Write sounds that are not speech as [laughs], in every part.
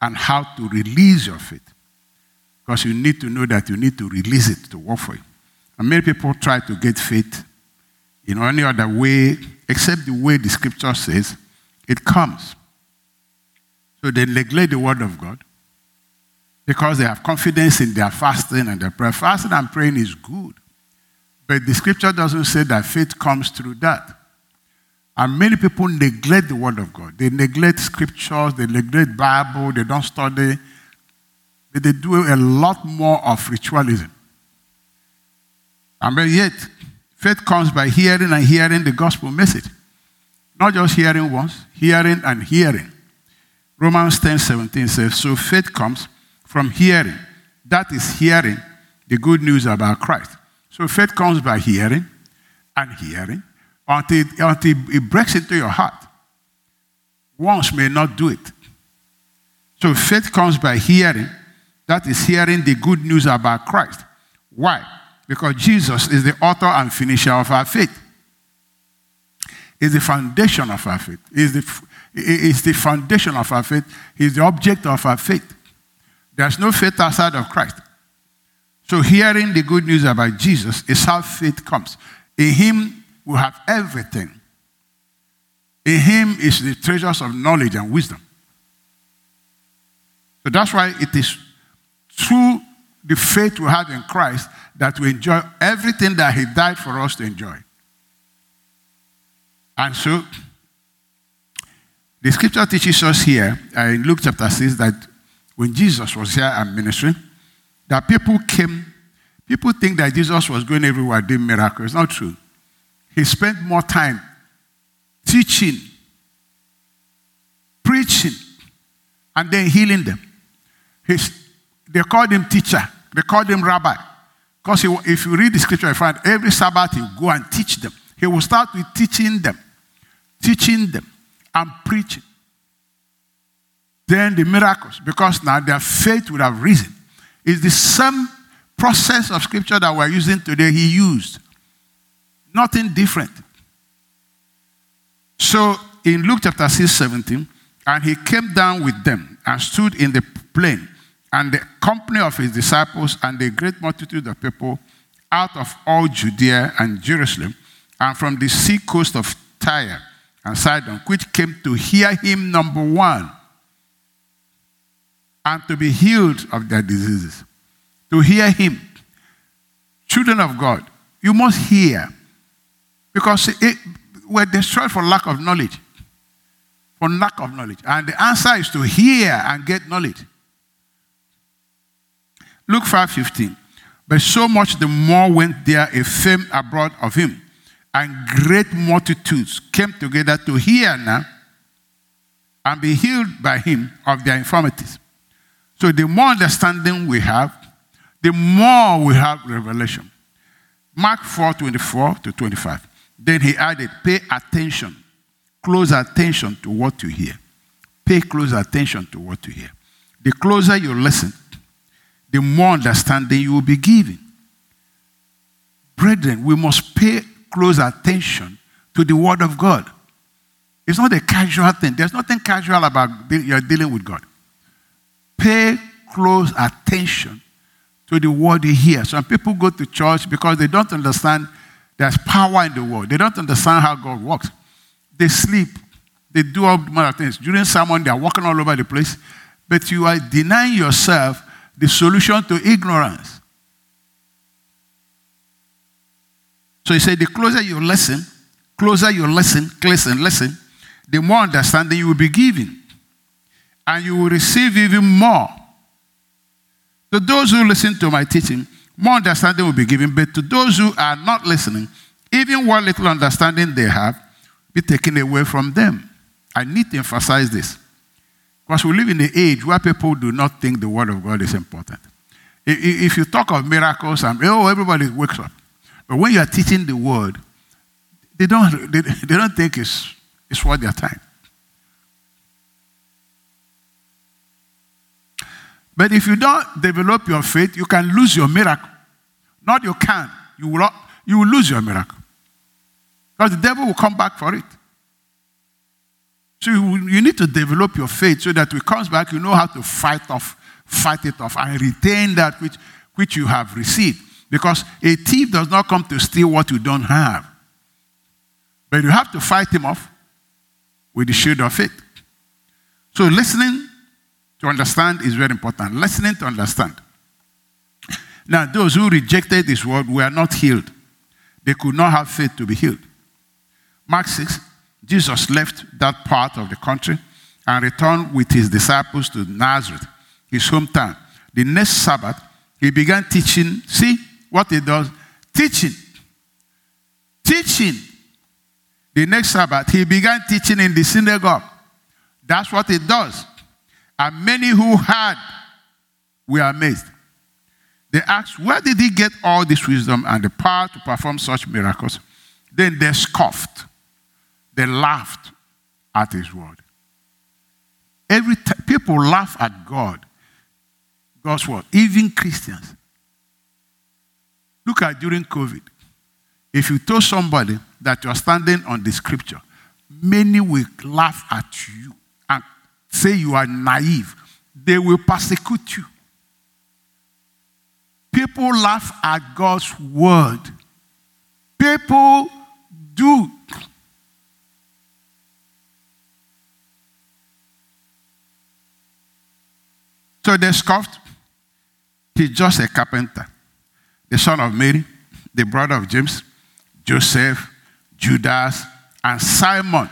and how to release your faith. Because you need to know that you need to release it to work for you. And many people try to get faith in any other way except the way the scripture says it comes. So they neglect the word of God because they have confidence in their fasting and their prayer. Fasting and praying is good. But the scripture doesn't say that faith comes through that. And many people neglect the word of God. They neglect scriptures, they neglect Bible, they don't study. They do a lot more of ritualism. And yet, faith comes by hearing and hearing the gospel message. Not just hearing once, hearing and hearing. Romans 10 17 says, So faith comes from hearing. That is hearing the good news about Christ. So faith comes by hearing and hearing until, until it breaks into your heart. Once may not do it. So faith comes by hearing. That is hearing the good news about Christ. Why? Because Jesus is the author and finisher of our faith. Is the foundation of our faith. Is the, is the foundation of our faith. He's the object of our faith. There's no faith outside of Christ. So hearing the good news about Jesus is how faith comes. In him we have everything. In him is the treasures of knowledge and wisdom. So that's why it is through the faith we have in Christ that we enjoy everything that he died for us to enjoy. And so the scripture teaches us here uh, in Luke chapter 6 that when Jesus was here and ministering, that people came, people think that Jesus was going everywhere doing miracles. It's not true. He spent more time teaching, preaching, and then healing them. He's, they called him teacher, they called him rabbi. Because if you read the scripture, you find every Sabbath he will go and teach them. He will start with teaching them, teaching them, and preaching. Then the miracles, because now their faith would have risen. It's the same process of scripture that we're using today, he used. Nothing different. So in Luke chapter 6, 17, and he came down with them and stood in the plain, and the company of his disciples and the great multitude of people out of all Judea and Jerusalem, and from the sea coast of Tyre and Sidon, which came to hear him, number one, and to be healed of their diseases. To hear him. Children of God, you must hear. Because it, we're destroyed for lack of knowledge. For lack of knowledge. And the answer is to hear and get knowledge. Luke 5:15. But so much the more went there a fame abroad of him, and great multitudes came together to hear now and be healed by him of their infirmities. So the more understanding we have, the more we have revelation. Mark 4 24 to 25. Then he added, Pay attention, close attention to what you hear. Pay close attention to what you hear. The closer you listen, the more understanding you will be given. Brethren, we must pay close attention to the Word of God. It's not a casual thing. There's nothing casual about you're dealing with God. Pay close attention to the word you hear. Some people go to church because they don't understand there's power in the world. They don't understand how God works. They sleep. They do all manner of things. During sermon, they are walking all over the place. But you are denying yourself the solution to ignorance. So he said, the closer you listen, closer you listen, listen, listen, the more understanding you will be given. And you will receive even more. To those who listen to my teaching, more understanding will be given. But to those who are not listening, even what little understanding they have, be taken away from them. I need to emphasize this. Because we live in an age where people do not think the Word of God is important. If you talk of miracles, and oh, everybody wakes up. But when you are teaching the Word, they don't, they, they don't think it's, it's worth their time. But if you don't develop your faith, you can lose your miracle. Not you can. You will, you will lose your miracle. Because the devil will come back for it. So you, you need to develop your faith so that when it comes back, you know how to fight off, fight it off, and retain that which, which you have received. Because a thief does not come to steal what you don't have. But you have to fight him off with the shield of faith. So listening to understand is very important. Listening to understand. Now, those who rejected this word were not healed. They could not have faith to be healed. Mark 6, Jesus left that part of the country and returned with his disciples to Nazareth, his hometown. The next Sabbath, he began teaching. See what he does? Teaching. Teaching. The next Sabbath, he began teaching in the synagogue. That's what he does. And many who heard were amazed. They asked, Where did he get all this wisdom and the power to perform such miracles? Then they scoffed. They laughed at his word. Every time people laugh at God. God's word, even Christians. Look at during COVID. If you told somebody that you are standing on the scripture, many will laugh at you and say you are naive. They will persecute you. People laugh at God's word. People do. So they scoffed. He's just a carpenter, the son of Mary, the brother of James, Joseph, Judas, and Simon.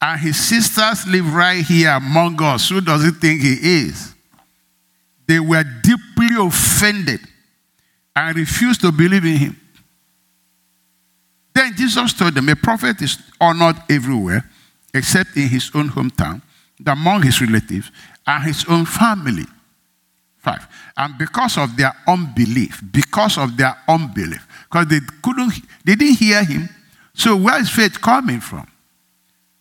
And his sisters live right here among us. Who does he think he is? They were deeply offended and refused to believe in him. Then Jesus told them, A prophet is honored everywhere except in his own hometown, among his relatives, and his own family. Five. And because of their unbelief, because of their unbelief, because they couldn't, they didn't hear him. So where is faith coming from?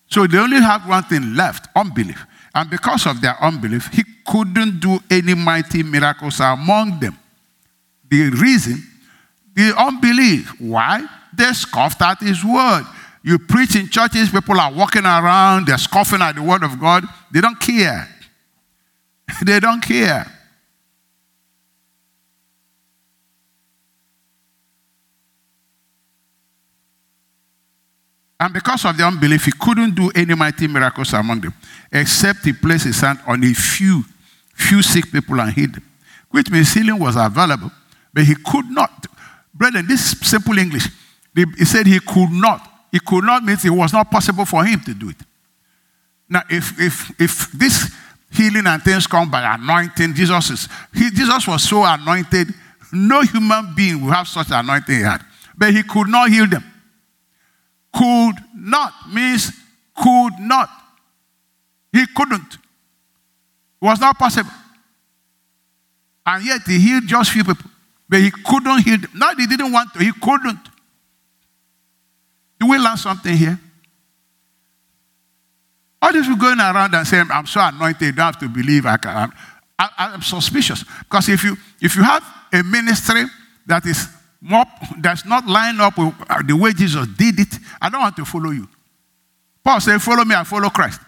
So they only have one thing left unbelief. And because of their unbelief, he couldn't do any mighty miracles among them. The reason, the unbelief. Why? They scoffed at his word. You preach in churches, people are walking around, they're scoffing at the word of God. They don't care. [laughs] they don't care. And because of the unbelief, he couldn't do any mighty miracles among them, except he placed his hand on a few, few sick people and healed them. Which means healing was available, but he could not. Brethren, this simple English, he said he could not. He could not means it was not possible for him to do it. Now, if if if this healing and things come by anointing, Jesus is he, Jesus was so anointed, no human being will have such anointing he had. But he could not heal them. Could not means could not. He couldn't. Was not possible. And yet he healed just few people. But he couldn't heal them. Not he didn't want to, he couldn't. Do we learn something here? All these people going around and saying, I'm so anointed, you don't have to believe I can. I'm, I'm suspicious. Because if you if you have a ministry that is more, that's not lined up with uh, the way Jesus did it, I don't want to follow you. Paul said, Follow me, I follow Christ.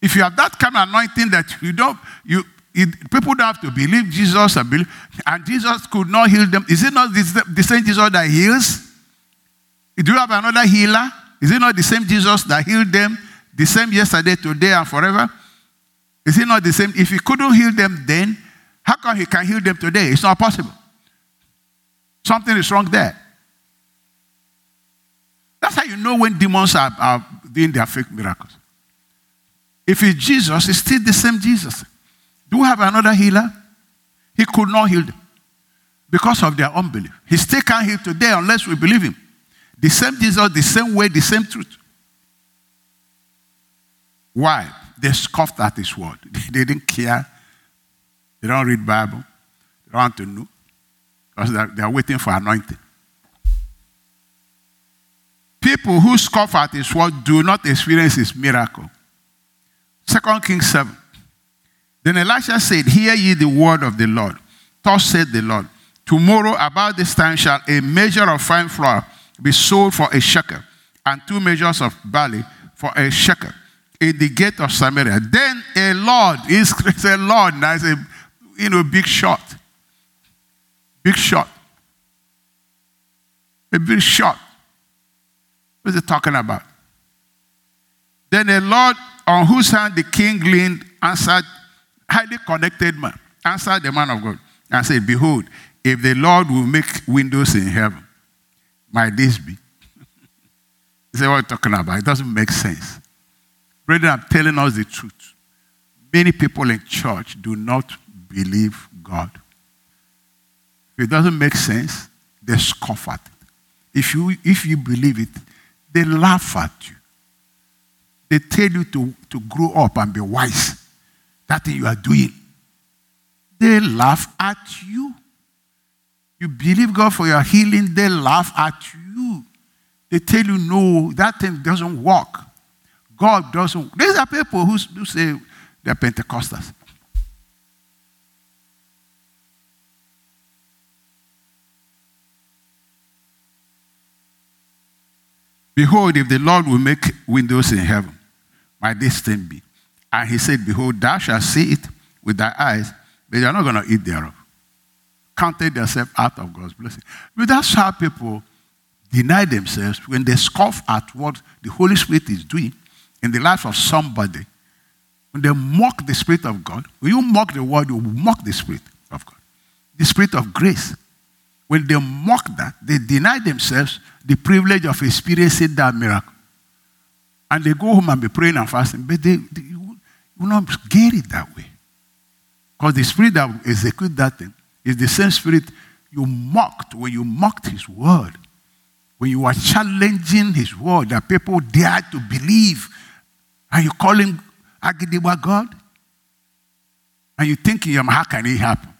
If you have that kind of anointing that you don't, you it, people don't have to believe Jesus and believe, and Jesus could not heal them. Is it not the, same Jesus that heals? Do you have another healer? Is it not the same Jesus that healed them, the same yesterday, today, and forever? Is it not the same? If he couldn't heal them then, how come he can heal them today? It's not possible. Something is wrong there. That's how you know when demons are, are doing their fake miracles. If it's Jesus, it's still the same Jesus. Do we have another healer? He could not heal them because of their unbelief. He still can't heal today unless we believe him. The same Jesus, the same way, the same truth. Why? They scoffed at his word. [laughs] They didn't care. They don't read Bible. They don't want to know. Because they're, they're waiting for anointing. People who scoff at his word do not experience his miracle. Second Kings 7. Then Elisha said, Hear ye the word of the Lord. Thus said the Lord, Tomorrow about this time shall a measure of fine flour be sold for a shekel, and two measures of barley for a shekel in the gate of Samaria. Then a Lord, [laughs] is a Lord, now it's a you know, big shot. Big shot. A big shot. What is he talking about? Then a Lord on whose hand the king leaned answered, highly connected man, answered the man of God and said, Behold, if the Lord will make windows in heaven, might this be? [laughs] he said, What are you talking about? It doesn't make sense. Brethren, I'm telling us the truth. Many people in church do not believe God. If it doesn't make sense, they scoff at it. If you, if you believe it, they laugh at you. They tell you to, to grow up and be wise. That thing you are doing. They laugh at you. You believe God for your healing, they laugh at you. They tell you, no, that thing doesn't work. God doesn't. These are people who, who say they're Pentecostals. Behold, if the Lord will make windows in heaven, might this thing be? And he said, Behold, thou shalt see it with thy eyes, but you're not going to eat thereof. Counted themselves out of God's blessing. But that's how people deny themselves when they scoff at what the Holy Spirit is doing in the life of somebody. When they mock the Spirit of God, when you mock the word, you mock the Spirit of God. The Spirit of grace. When they mock that, they deny themselves the privilege of experiencing that miracle. And they go home and be praying and fasting, but they, they will not get it that way. Because the spirit that execute that thing is the same spirit you mocked when you mocked his word. When you were challenging his word that people dared to believe. And you call him Agidiwa God? And you think in your how can it happen?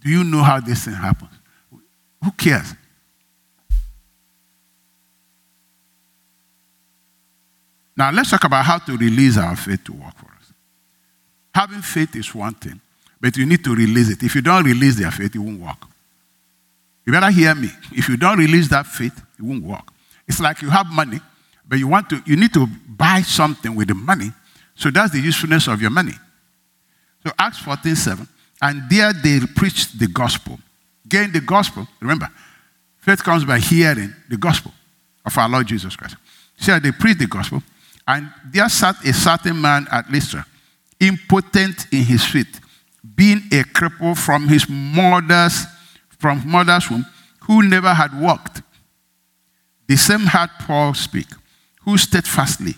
Do you know how this thing happens? Who cares? Now, let's talk about how to release our faith to work for us. Having faith is one thing, but you need to release it. If you don't release their faith, it won't work. You better hear me. If you don't release that faith, it won't work. It's like you have money, but you want to, you need to buy something with the money. So that's the usefulness of your money. So Acts 14, 7. And there they preached the gospel. Gain the gospel. Remember, faith comes by hearing the gospel of our Lord Jesus Christ. So they preached the gospel. And there sat a certain man at Lystra, uh, impotent in his feet, being a cripple from his mother's from mother's womb, who never had walked. The same had Paul speak, who steadfastly,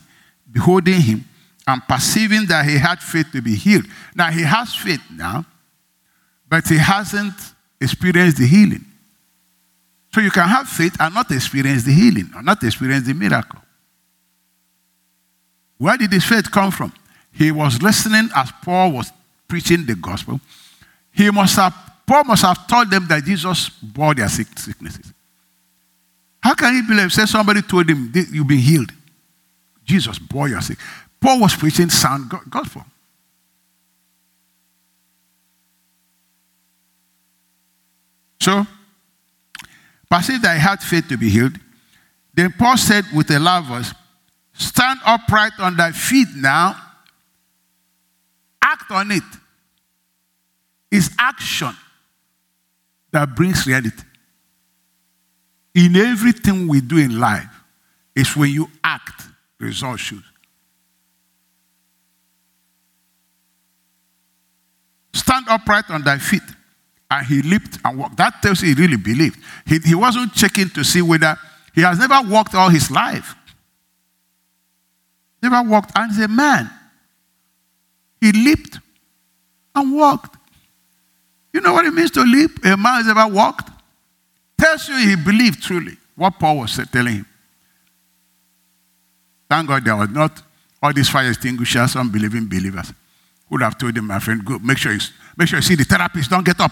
beholding him and perceiving that he had faith to be healed. Now he has faith now, but he hasn't experienced the healing. So you can have faith and not experience the healing, or not experience the miracle. Where did his faith come from? He was listening as Paul was preaching the gospel. He must have, Paul must have told them that Jesus bore their sicknesses. How can he believe? Say somebody told him, You've been healed. Jesus bore your sick. Paul was preaching sound gospel. So, perceived that he had faith to be healed. Then Paul said with a loud voice, Stand upright on thy feet now. Act on it. It's action that brings reality. In everything we do in life, it's when you act, results should. Stand upright on thy feet. And he leaped and walked. That tells you he really believed. He, he wasn't checking to see whether he has never walked all his life. Never walked. And he's a man. He leaped and walked. You know what it means to leap? A man has ever walked. Tells you he believed truly what Paul was telling him. Thank God there was not all these fire extinguishers, unbelieving believers would have told him, my friend, go, make sure you, make sure you see the therapist, don't get up.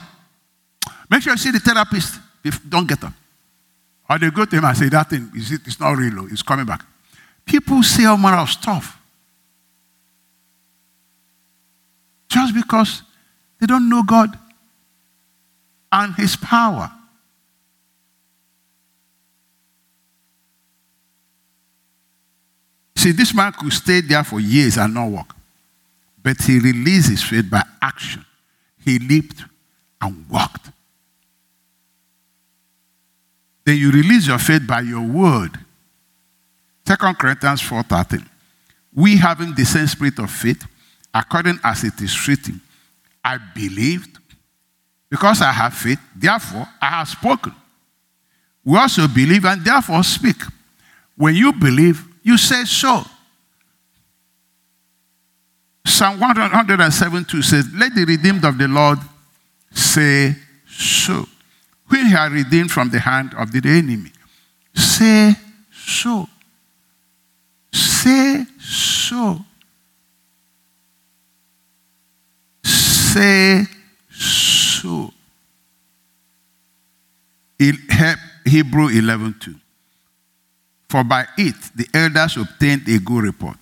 Make sure you see the therapist, don't get up. Or they go to him and say, that thing, is it, it's not real, oh, it's coming back. People say all manner of stuff. Just because they don't know God and His power. See, this man could stay there for years and not walk. But he released his faith by action. He leaped and walked. Then you release your faith by your word. 2 Corinthians 4:13. We having the same spirit of faith, according as it is written, I believed, because I have faith, therefore I have spoken. We also believe and therefore speak. When you believe, you say so. Psalm 107 2 says, Let the redeemed of the Lord say so. When he are redeemed from the hand of the enemy, say so. Say so. Say so. Hebrew 11 2. For by it the elders obtained a good report.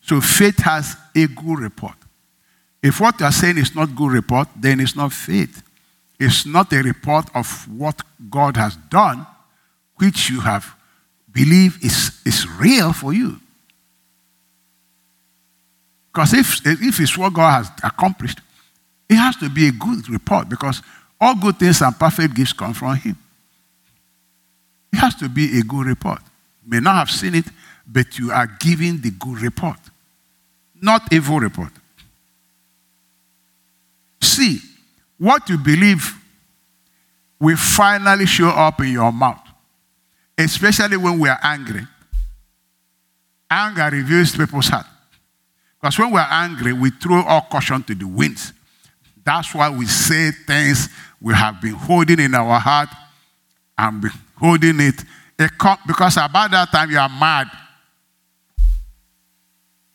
So faith has a good report. If what you are saying is not good report, then it's not faith. It's not a report of what God has done, which you have believed is, is real for you. Because if, if it's what God has accomplished, it has to be a good report because all good things and perfect gifts come from Him. It has to be a good report. You may not have seen it, but you are giving the good report, not a evil report. See, what you believe will finally show up in your mouth, especially when we are angry. Anger reveals people's heart. Because when we're angry, we throw all caution to the winds. That's why we say things we have been holding in our heart and holding it. because about that time you are mad.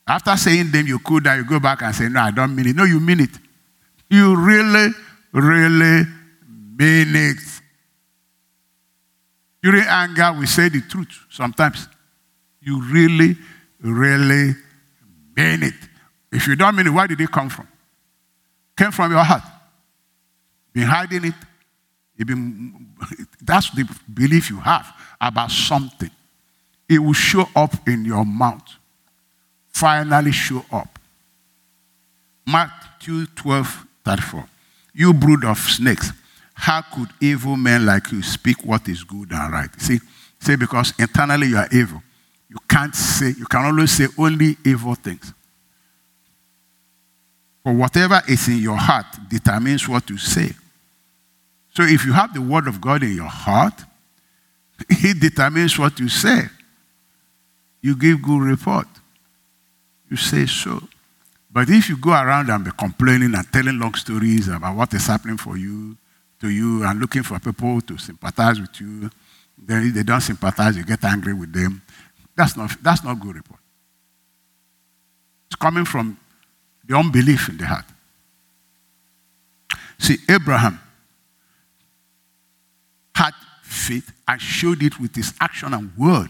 After saying them, you could, and you go back and say, No, I don't mean it. No, you mean it. You really, really mean it. During anger, we say the truth sometimes. You really, really mean it. If you don't mean it, where did it come from? Came from your heart. Been hiding it. You've been, [laughs] that's the belief you have about something. It will show up in your mouth. Finally show up. Matthew 12, 34. You brood of snakes, how could evil men like you speak what is good and right? See, say because internally you are evil. You can't say, you can only say only evil things. For whatever is in your heart determines what you say. So if you have the word of God in your heart, [laughs] it determines what you say. You give good report. You say so. But if you go around and be complaining and telling long stories about what is happening for you, to you, and looking for people to sympathize with you, then if they don't sympathize, you get angry with them. That's not, that's not good report. It's coming from the unbelief in the heart. See, Abraham had faith and showed it with his action and word.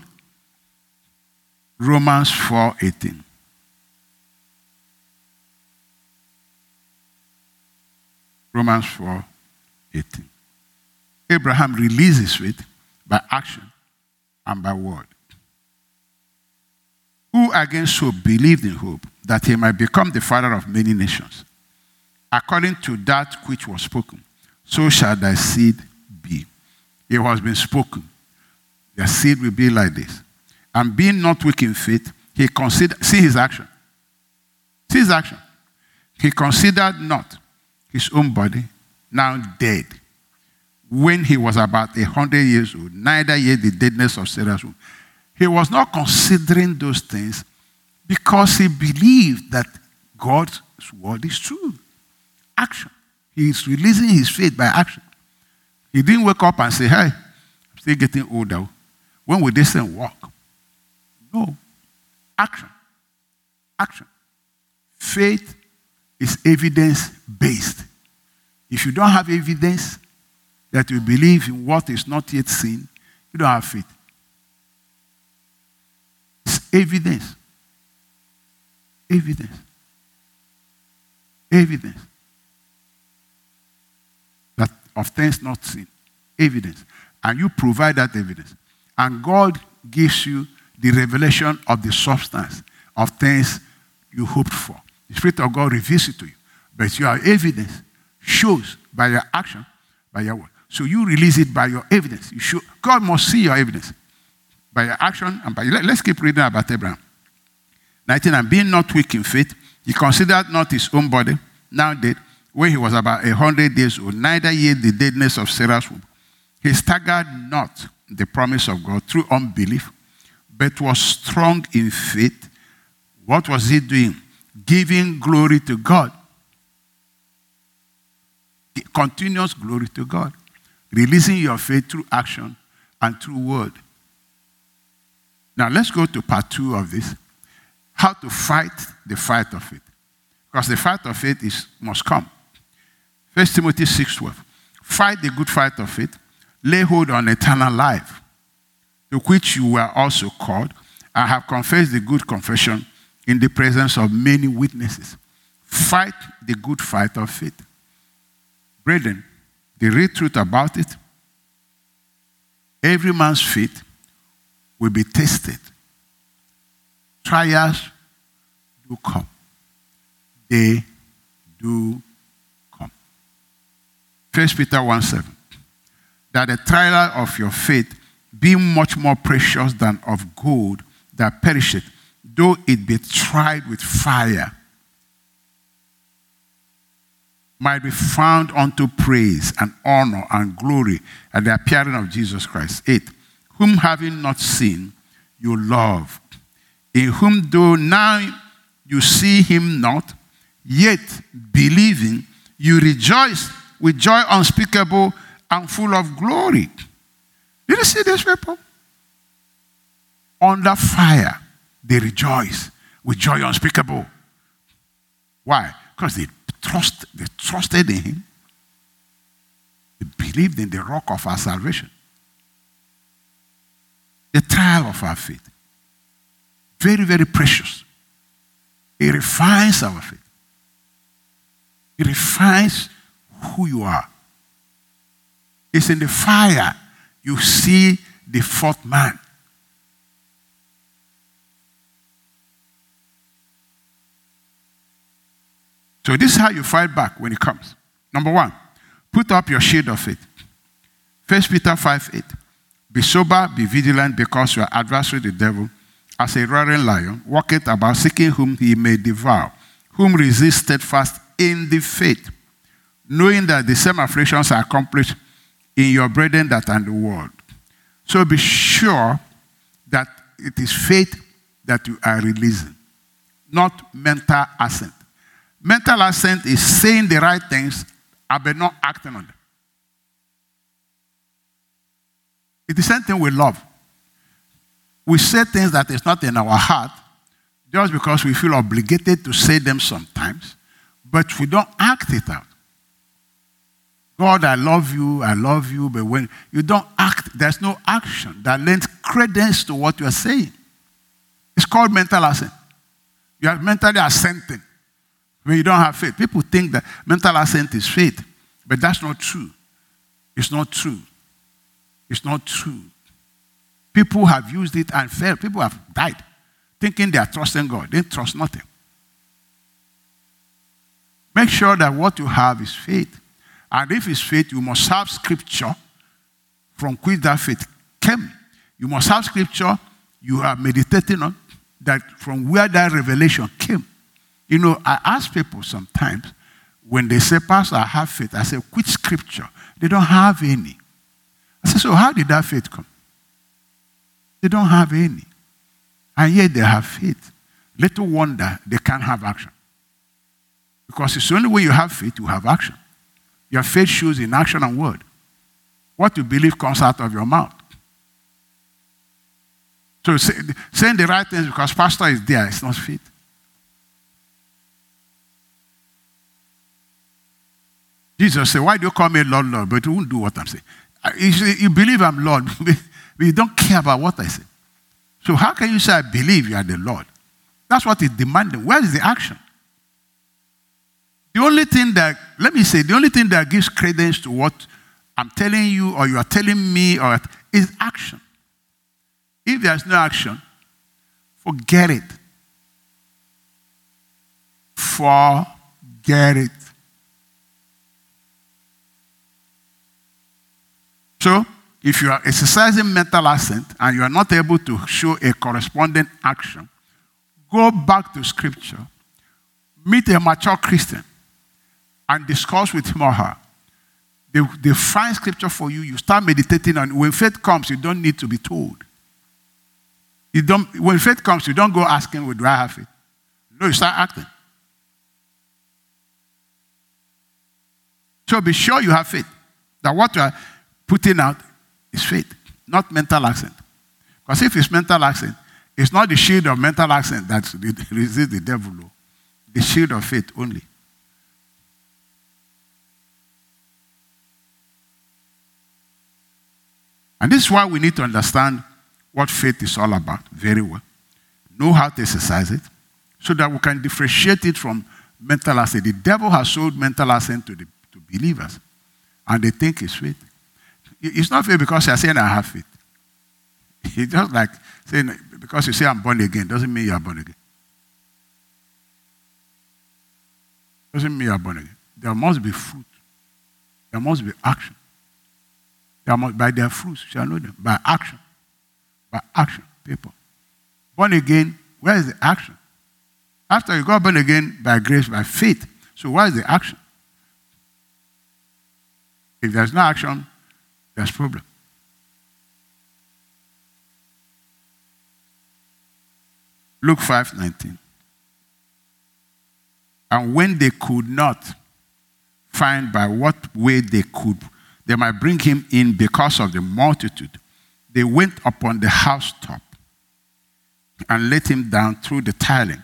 Romans 4:18. Romans 4:18. Abraham releases faith by action and by word who against hope believed in hope that he might become the father of many nations, according to that which was spoken. So shall thy seed be. It has been spoken. Their seed will be like this. And being not weak in faith, he considered, see his action. See his action. He considered not his own body now dead when he was about a hundred years old, neither yet the deadness of Sarah's womb. He was not considering those things because he believed that God's word is true. Action. He is releasing his faith by action. He didn't wake up and say, Hey, I'm still getting older. When will this thing work? No. Action. Action. Faith is evidence based. If you don't have evidence that you believe in what is not yet seen, you don't have faith. Evidence. Evidence. Evidence. That of things not seen. Evidence. And you provide that evidence. And God gives you the revelation of the substance of things you hoped for. The Spirit of God reveals it to you. But your evidence shows by your action, by your word. So you release it by your evidence. You show, God must see your evidence by your action and by let, us keep reading about Abraham. 19 and being not weak in faith, he considered not his own body, now dead, when he was about a hundred years old, neither yet the deadness of Sarah's womb. He staggered not the promise of God through unbelief, but was strong in faith. What was he doing? Giving glory to God. Continuous glory to God. Releasing your faith through action and through word. Now let's go to part two of this. How to fight the fight of faith. Because the fight of faith is, must come. 1 Timothy 6:12. Fight the good fight of faith, lay hold on eternal life, to which you were also called, and have confessed the good confession in the presence of many witnesses. Fight the good fight of faith. Brethren, the real truth about it, every man's faith will be tested. Trials do come. They do come. First Peter 1 7. That the trial of your faith be much more precious than of gold that perisheth, though it be tried with fire, might be found unto praise and honor and glory at the appearing of Jesus Christ. 8. Whom having not seen, you love, in whom though now you see him not, yet believing, you rejoice with joy unspeakable and full of glory. Did you see these people? Under fire, they rejoice with joy unspeakable. Why? Because they trust, they trusted in him. They believed in the rock of our salvation. The trial of our faith. Very, very precious. It refines our faith. It refines who you are. It's in the fire you see the fourth man. So this is how you fight back when it comes. Number one, put up your shield of faith. First Peter 5 8. Be sober, be vigilant, because your adversary, the devil, as a roaring lion, walketh about seeking whom he may devour, whom resist steadfast in the faith knowing that the same afflictions are accomplished in your brethren that are in the world. So be sure that it is faith that you are releasing, not mental assent. Mental assent is saying the right things but not acting on them. It's the same thing with love. We say things that is not in our heart just because we feel obligated to say them sometimes, but we don't act it out. God, I love you, I love you, but when you don't act, there's no action that lends credence to what you're saying. It's called mental assent. You are mentally assenting when you don't have faith. People think that mental assent is faith, but that's not true. It's not true. It's not true. People have used it and failed. People have died thinking they are trusting God. They trust nothing. Make sure that what you have is faith. And if it's faith, you must have scripture from which that faith came. You must have scripture you are meditating on that from where that revelation came. You know, I ask people sometimes when they say, Pastor, I have faith, I say, which scripture? They don't have any. I say, so how did that faith come? They don't have any. And yet they have faith. Little wonder they can't have action. Because it's only when you have faith you have action. Your faith shows in action and word. What you believe comes out of your mouth. So say, saying the right things because pastor is there, it's not faith. Jesus said, Why do you call me Lord, Lord? But you won't do what I'm saying. You, believe I'm Lord, [laughs] but you don't care about what I say. So how can you say, I believe you are the Lord? That's what is demanding. Where is the action? The only thing that, let me say, the only thing that gives credence to what I'm telling you or you are telling me or is action. If there's no action, Forget it. Forget it. So, if you are exercising mental assent and you are not able to show a corresponding action, go back to scripture, meet a mature Christian, and discuss with him or her. They, they find scripture for you, you start meditating it. When faith comes, you don't need to be told. You don't, when faith comes, you don't go asking, well, do I have faith? No, you start acting. So be sure you have faith. That what you are putting out is faith, not mental assent. Because if it's mental assent, it's not the shield of mental assent that [laughs] resists the devil, oh. the shield of faith only. And this is why we need to understand what faith is all about very well. Know how to exercise it so that we can differentiate it from mental assent. The devil has sold mental assent to, the, to believers, and they think it's faith. It's not faith because you're saying I have faith. It's just like saying, because you say I'm born again, doesn't mean you are born again. Doesn't mean you are born again. There must be fruit. There must be action. There must, by their fruits shall know them. By action. By action, people. Born again, where is the action? After you got born again by grace, by faith. So where is the action? If there's no action, there's problem. Luke 5 19. And when they could not find by what way they could they might bring him in because of the multitude. They went upon the housetop and let him down through the tiling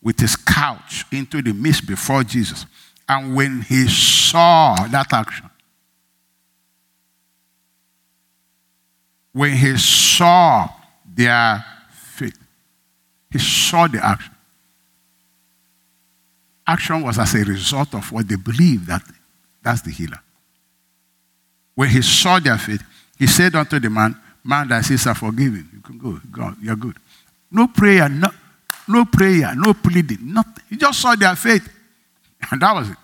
with his couch into the midst before Jesus. And when he saw that action, when he saw their faith, he saw the action. Action was as a result of what they believed that that's the healer. When he saw their faith, he said unto the man, Man, thy sins are forgiven. You can go. God, you're good. No prayer, no, no prayer, no pleading, nothing. He just saw their faith. [laughs] And that was it.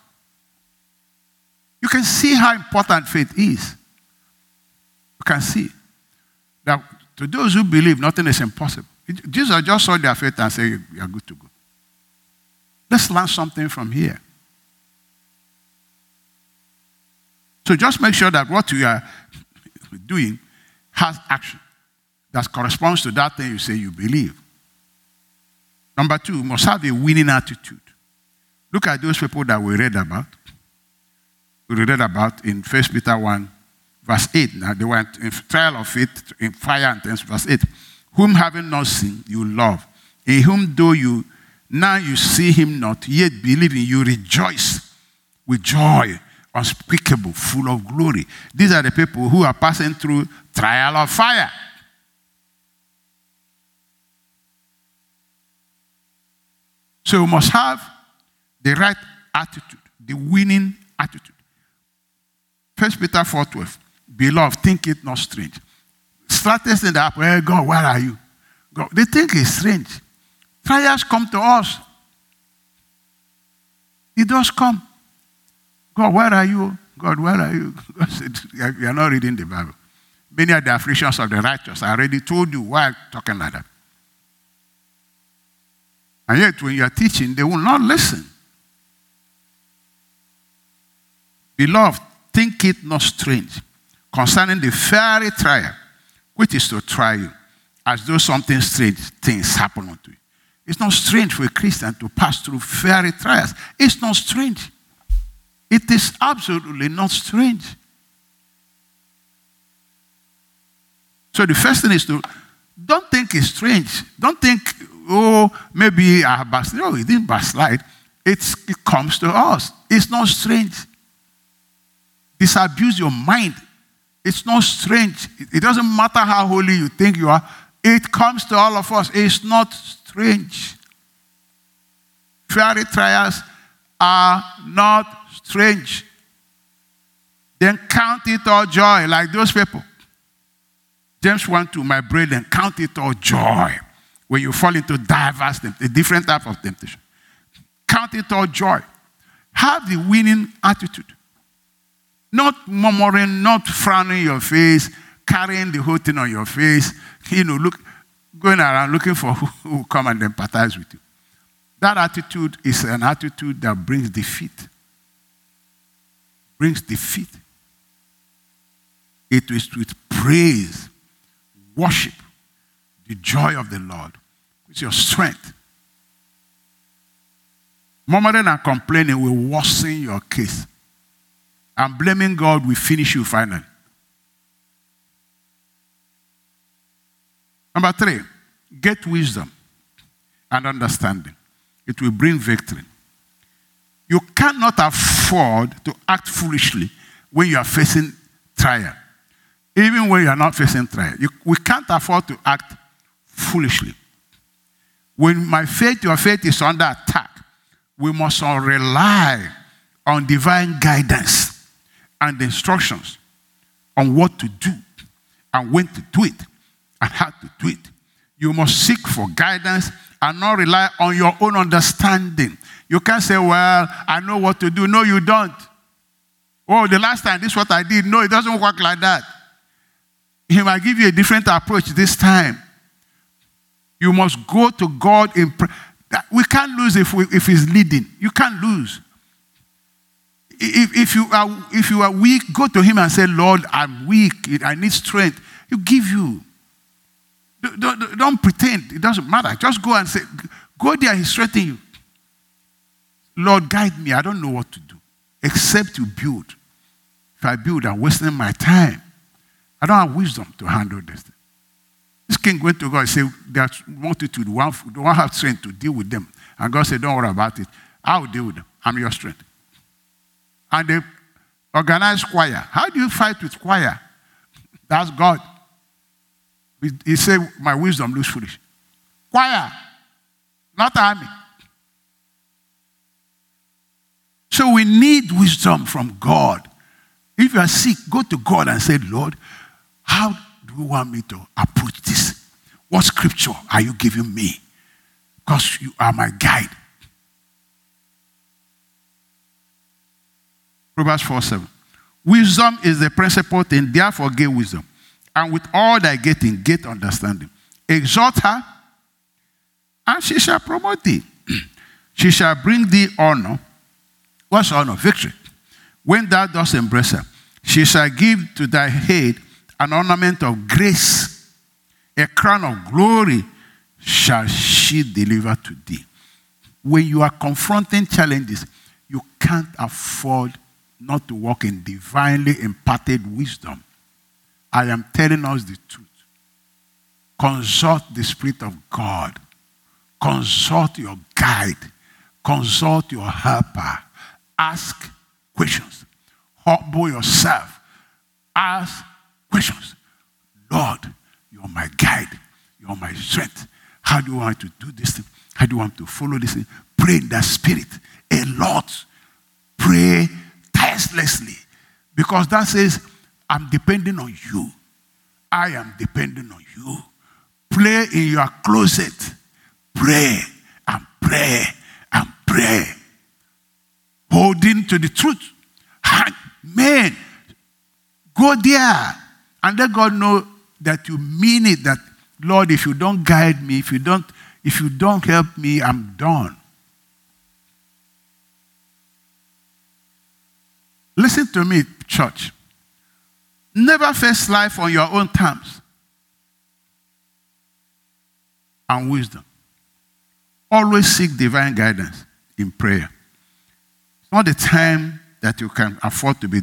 You can see how important faith is. You can see that to those who believe, nothing is impossible. Jesus just saw their faith and said, You are good to go. Let's learn something from here. So just make sure that what you are [laughs] doing has action that corresponds to that thing you say you believe. Number two, must have a winning attitude. Look at those people that we read about. We read about in 1 Peter 1, verse 8. Now they were in trial of it, in fire and things, verse 8. Whom having not seen, you love. In whom though you now you see him not, yet believing, you rejoice with joy unspeakable, full of glory. These are the people who are passing through trial of fire. So we must have the right attitude, the winning attitude. First Peter 4:12. Beloved, think it not strange. Start testing that. Well, God, where are you? God, they think it's strange. Trials come to us. It does come. God, where are you? God, where are you? [laughs] God said, You are not reading the Bible. Many of the afflictions of the righteous, I already told you why I'm talking like that. And yet, when you are teaching, they will not listen. Beloved, think it not strange concerning the fiery trial, which is to try you, as though something strange things happen unto you. It's not strange for a Christian to pass through fiery trials. It's not strange. It is absolutely not strange. So the first thing is to don't think it's strange. Don't think, oh, maybe I have backslid. No, it didn't backslide. It's, it comes to us. It's not strange. Disabuse your mind. It's not strange. It doesn't matter how holy you think you are. It comes to all of us. It's not strange. Fiery trials are not strange. Then count it all joy, like those people. James 1 2, my brethren, count it all joy when you fall into diverse, a different type of temptation. Count it all joy. Have the winning attitude. Not murmuring, not frowning your face, carrying the whole thing on your face, you know, look, going around looking for [laughs] who will come and empathize with you. That attitude is an attitude that brings defeat. Brings defeat. It is with praise, worship, the joy of the Lord, with your strength. Murmuring and complaining will worsen your case. And blaming God will finish you finally. Number three, get wisdom and understanding. It will bring victory. You cannot afford to act foolishly when you are facing trial. Even when you are not facing trial. You, we can't afford to act foolishly. When my faith, your faith is under attack, we must rely on divine guidance and the instructions on what to do and when to do it and how to do it. You must seek for guidance and not rely on your own understanding. You can't say, Well, I know what to do. No, you don't. Oh, the last time, this is what I did. No, it doesn't work like that. He might give you a different approach this time. You must go to God in prayer. We can't lose if, we, if He's leading. You can't lose. If, if, you are, if you are weak, go to Him and say, Lord, I'm weak. I need strength. He'll give you. Don't, don't, pretend. It doesn't matter. Just go and say, go there, He's strengthening you. Lord, guide me. I don't know what to do except you build. If I build, I'm wasting my time. I don't have wisdom to handle this. This king went to God and said, There's multitude, one, one have strength to deal with them. And God said, Don't worry about it. I will deal with them. I'm your strength. And they organized choir. How do you fight with choir? That's God. He said, My wisdom looks foolish. Choir, not army. So we need wisdom from God. If you are sick, go to God and say, Lord, how do you want me to approach this? What scripture are you giving me? Because you are my guide. Proverbs 4 7. Wisdom is the principal thing, therefore get wisdom and with all thy getting, get understanding. Exhort her, and she shall promote thee. [clears throat] she shall bring thee honor. What's honor? Victory. When thou dost embrace her, she shall give to thy head an ornament of grace, a crown of glory shall she deliver to thee. When you are confronting challenges, you can't afford not to walk in divinely imparted wisdom. I am telling us the truth. Consult the Spirit of God. Consult your guide. Consult your helper. Ask questions. Humble yourself. Ask questions. Lord, you're my guide. You're my strength. How do you want to do this thing? How do you want to follow this thing? Pray in the spirit a lot. Pray tirelessly. Because that says I'm depending on you. I am depending on you. Play in your closet. Pray and pray and pray. Holding to the truth. Man, go there and let God know that you mean it. That Lord, if you don't guide me, if you don't, if you don't help me, I'm done. Listen to me, church. Never face life on your own terms. And wisdom. Always seek divine guidance in prayer. It's not the time that you can afford to be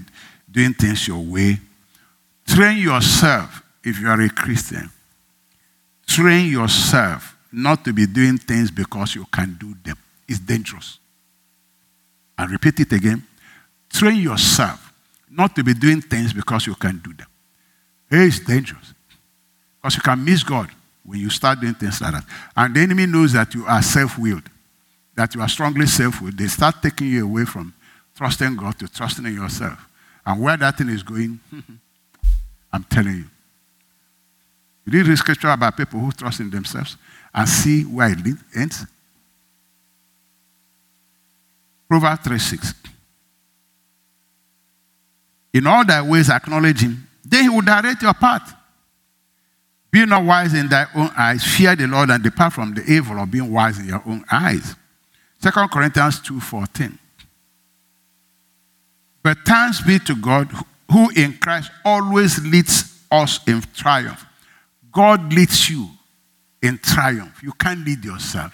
doing things your way. Train yourself if you are a Christian. Train yourself not to be doing things because you can do them. It's dangerous. I repeat it again. Train yourself not to be doing things because you can do them. It's dangerous. Because you can miss God when you start doing things like that. And the enemy knows that you are self willed, that you are strongly self willed. They start taking you away from trusting God to trusting in yourself. And where that thing is going, [laughs] I'm telling you. You read the scripture about people who trust in themselves and see where it ends. Proverbs 3 6. In all thy ways acknowledge him, then he will direct your path. Be not wise in thy own eyes. Fear the Lord and depart from the evil of being wise in your own eyes. 2 Corinthians 2.14. But thanks be to God who in Christ always leads us in triumph. God leads you in triumph. You can't lead yourself.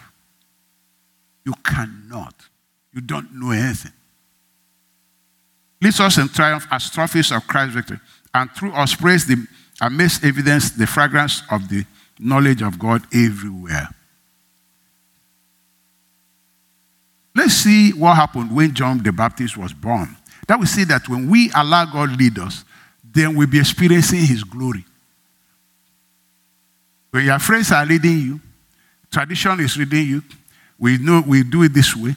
You cannot. You don't know anything. Leads us in triumph as trophies of Christ's victory. And through us praise the amazed evidence, the fragrance of the knowledge of God everywhere. Let's see what happened when John the Baptist was born. That we see that when we allow God lead us, then we'll be experiencing his glory. When your friends are leading you, tradition is leading you, we know we do it this way,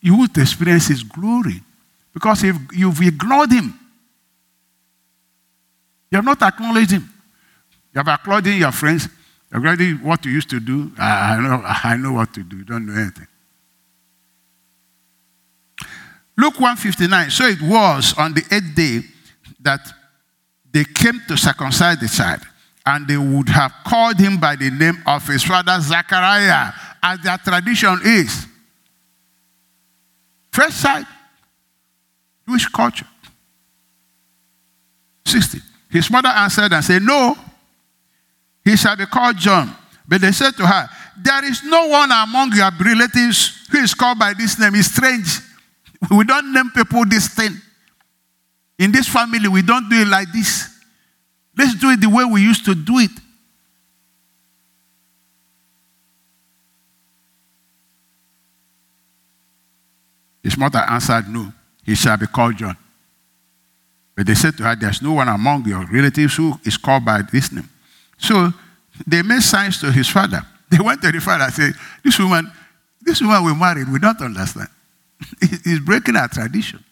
you will experience his glory. Because if you've ignored him, you have not acknowledged him. You have acknowledged your friends, You're already what you used to do. I know, I know what to do. You don't know anything. Luke 159. So it was on the eighth day that they came to circumcise the child, and they would have called him by the name of his father Zachariah, as their tradition is. First sight, Jewish culture. 60. His mother answered and said, No, he shall be called John. But they said to her, There is no one among your relatives who is called by this name. It's strange. We don't name people this thing. In this family, we don't do it like this. Let's do it the way we used to do it. His mother answered, No, he shall be called John. But they said to her, There's no one among your relatives who is called by this name. So they made signs to his father. [laughs] They went to the father and said, This woman, this woman we married, we don't understand. [laughs] He's breaking our tradition.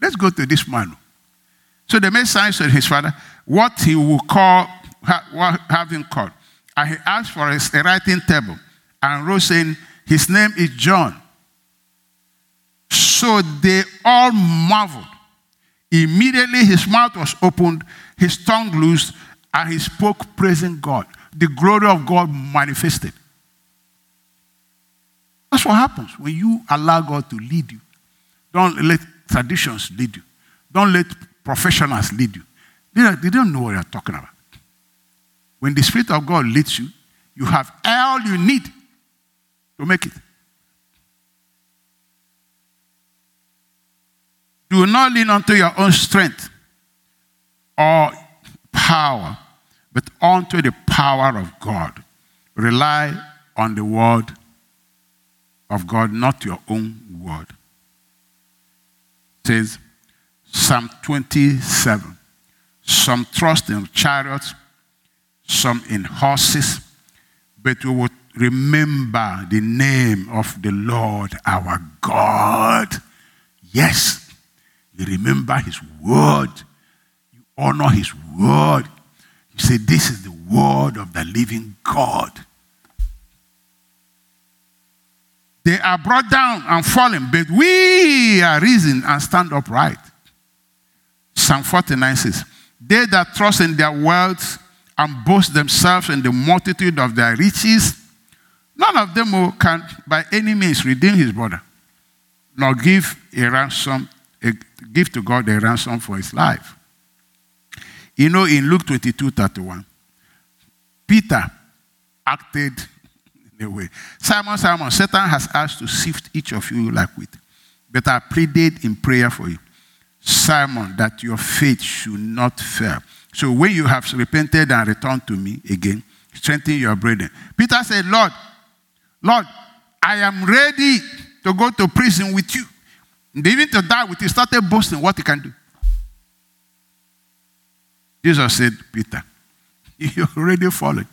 Let's go to this man. So they made signs to his father what he will call, what having called. And he asked for a writing table and wrote saying, His name is John. So they all marveled. Immediately his mouth was opened, his tongue loosed, and he spoke praising God. The glory of God manifested. That's what happens when you allow God to lead you. Don't let traditions lead you. Don't let professionals lead you. They don't, they don't know what you're talking about. When the Spirit of God leads you, you have all you need to make it. Do not lean unto your own strength or power, but unto the power of God. Rely on the word of God, not your own word. It says Psalm 27. Some trust in chariots, some in horses, but we will remember the name of the Lord our God. Yes, you remember his word. You honor his word. You say, This is the word of the living God. They are brought down and fallen, but we are risen and stand upright. Psalm 49 says, They that trust in their wealth and boast themselves in the multitude of their riches, none of them can by any means redeem his brother, nor give a ransom, give to God a ransom for his life. You know, in Luke 22 31, Peter acted in a way. Simon, Simon, Satan has asked to sift each of you like wheat, but I pleaded in prayer for you, Simon, that your faith should not fail. So when you have repented and returned to me again, strengthen your brethren. Peter said, Lord, Lord, I am ready to go to prison with you. Even to die with you, started boasting what he can do. Jesus said, Peter, [laughs] you're already fallen.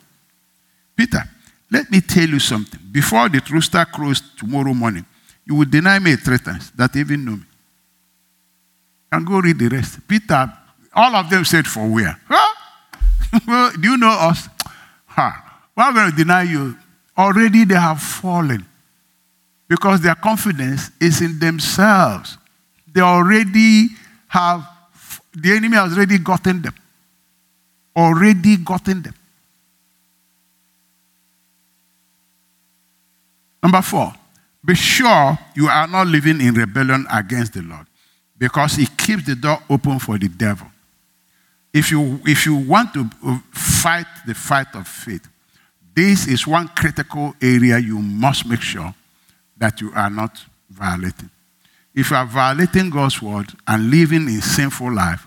Peter, let me tell you something. Before the rooster crows tomorrow morning, you will deny me three times that even know me. And go read the rest. Peter, all of them said, For where? Huh? [laughs] Do you know us? Ha. We're going to deny you. Already they have fallen because their confidence is in themselves. They already have, the enemy has already gotten them. Already gotten them. Number four, be sure you are not living in rebellion against the Lord because he keeps the door open for the devil. If you, if you want to fight the fight of faith, this is one critical area you must make sure that you are not violating. If you are violating God's word and living a sinful life,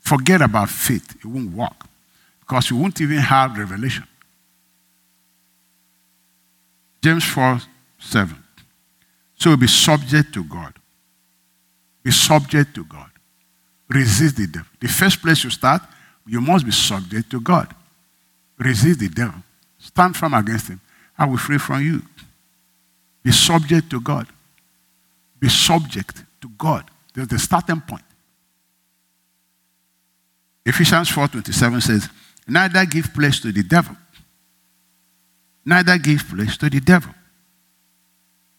forget about faith. It won't work because you won't even have revelation. James 4 7. So be subject to God. Be subject to God. Resist the devil. The first place you start, you must be subject to God. Resist the devil. Stand firm against him. I will free from you. Be subject to God. Be subject to God. There's the starting point. Ephesians 4:27 says, Neither give place to the devil. Neither give place to the devil.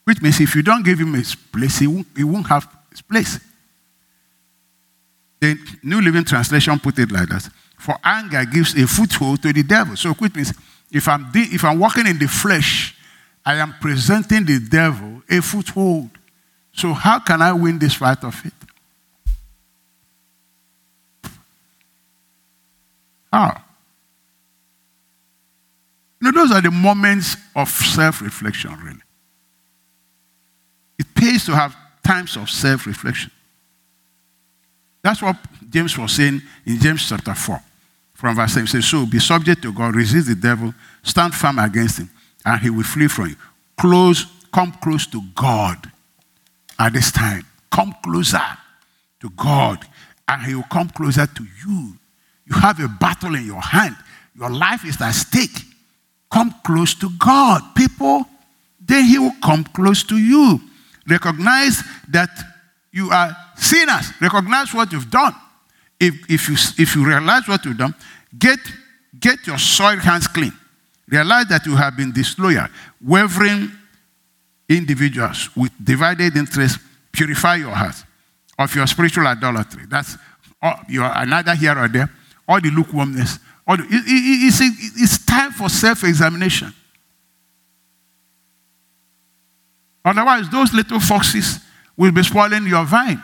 Which means if you don't give him his place, he won't, he won't have his place. The New Living Translation put it like that. For anger gives a foothold to the devil. So which means if I'm, de- if I'm walking in the flesh, I am presenting the devil a foothold. So how can I win this fight of it? How? You know, those are the moments of self reflection, really. It pays to have times of self reflection. That's what James was saying in James chapter 4, from verse 7. He says, So be subject to God, resist the devil, stand firm against him, and he will flee from you. Close, come close to God at this time. Come closer to God, and he will come closer to you. You have a battle in your hand, your life is at stake. Come close to God, people. Then he will come close to you. Recognize that you are sinners. Recognize what you've done. If, if, you, if you realize what you've done, get, get your soiled hands clean. Realize that you have been disloyal, wavering individuals with divided interests. Purify your heart of your spiritual idolatry. That's you are neither here or there. All the lukewarmness. All the, it, it, it's, it's time for self examination. Otherwise, those little foxes will be spoiling your vine.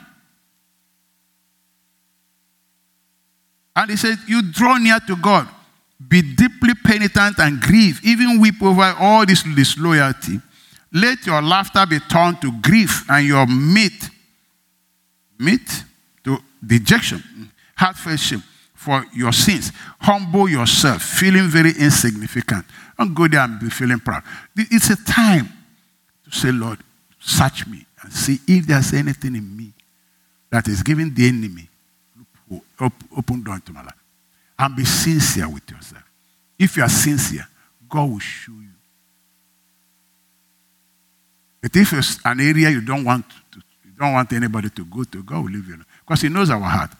And he said, You draw near to God, be deeply penitent and grieve, even weep over all this disloyalty. Let your laughter be turned to grief and your meat, meat to dejection, heartfelt shame for your sins. Humble yourself, feeling very insignificant. Don't go there and be feeling proud. It's a time to say, Lord, search me and see if there's anything in me that is giving the enemy open door into my life. And be sincere with yourself. If you are sincere, God will show you. But if it's an area you don't want to, you don't want anybody to go to, God will leave you alone. Because He knows our heart.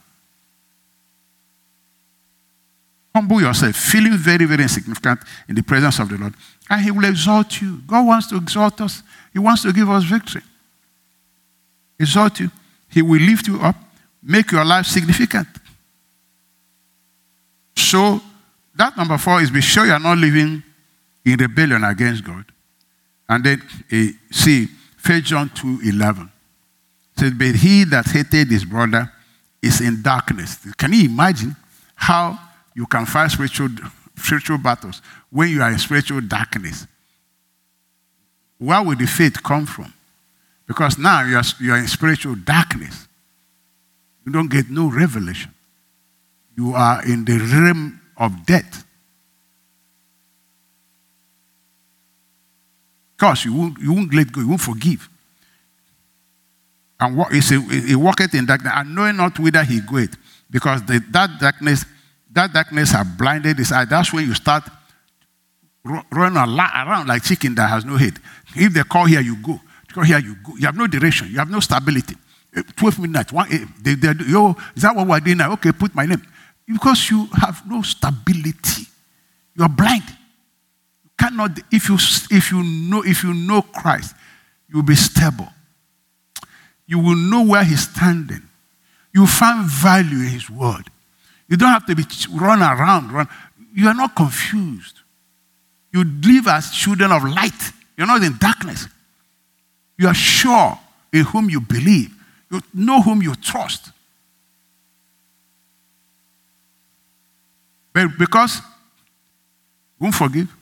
Humble yourself, feeling very, very insignificant in the presence of the Lord, and He will exalt you. God wants to exalt us, He wants to give us victory. Exalt you, He will lift you up, make your life significant. So, that number four is be sure you are not living in rebellion against God. And then, uh, see, 1 John 2 11 says, But he that hated his brother is in darkness. Can you imagine how you can fight spiritual, spiritual battles when you are in spiritual darkness. Where will the faith come from? Because now you are, you are in spiritual darkness. You don't get no revelation. You are in the realm of death. Because you won't, you won't let go, you won't forgive. And what is he, walketh in darkness, and knowing not whither he goeth, because the, that darkness that darkness has blinded his eye. That's when you start running around like chicken that has no head. If they call here, you go. Call here, you go. You have no direction. You have no stability. Eh, 12 midnight, 1 a.m. They, they, yo, is that what we're doing now? Okay, put my name. Because you have no stability. You're blind. You cannot, if you, if you, know, if you know Christ, you'll be stable. You will know where he's standing. You find value in his word. You don't have to be run around. Run. You are not confused. You live as children of light. You're not in darkness. You are sure in whom you believe. You know whom you trust. But because you won't forgive,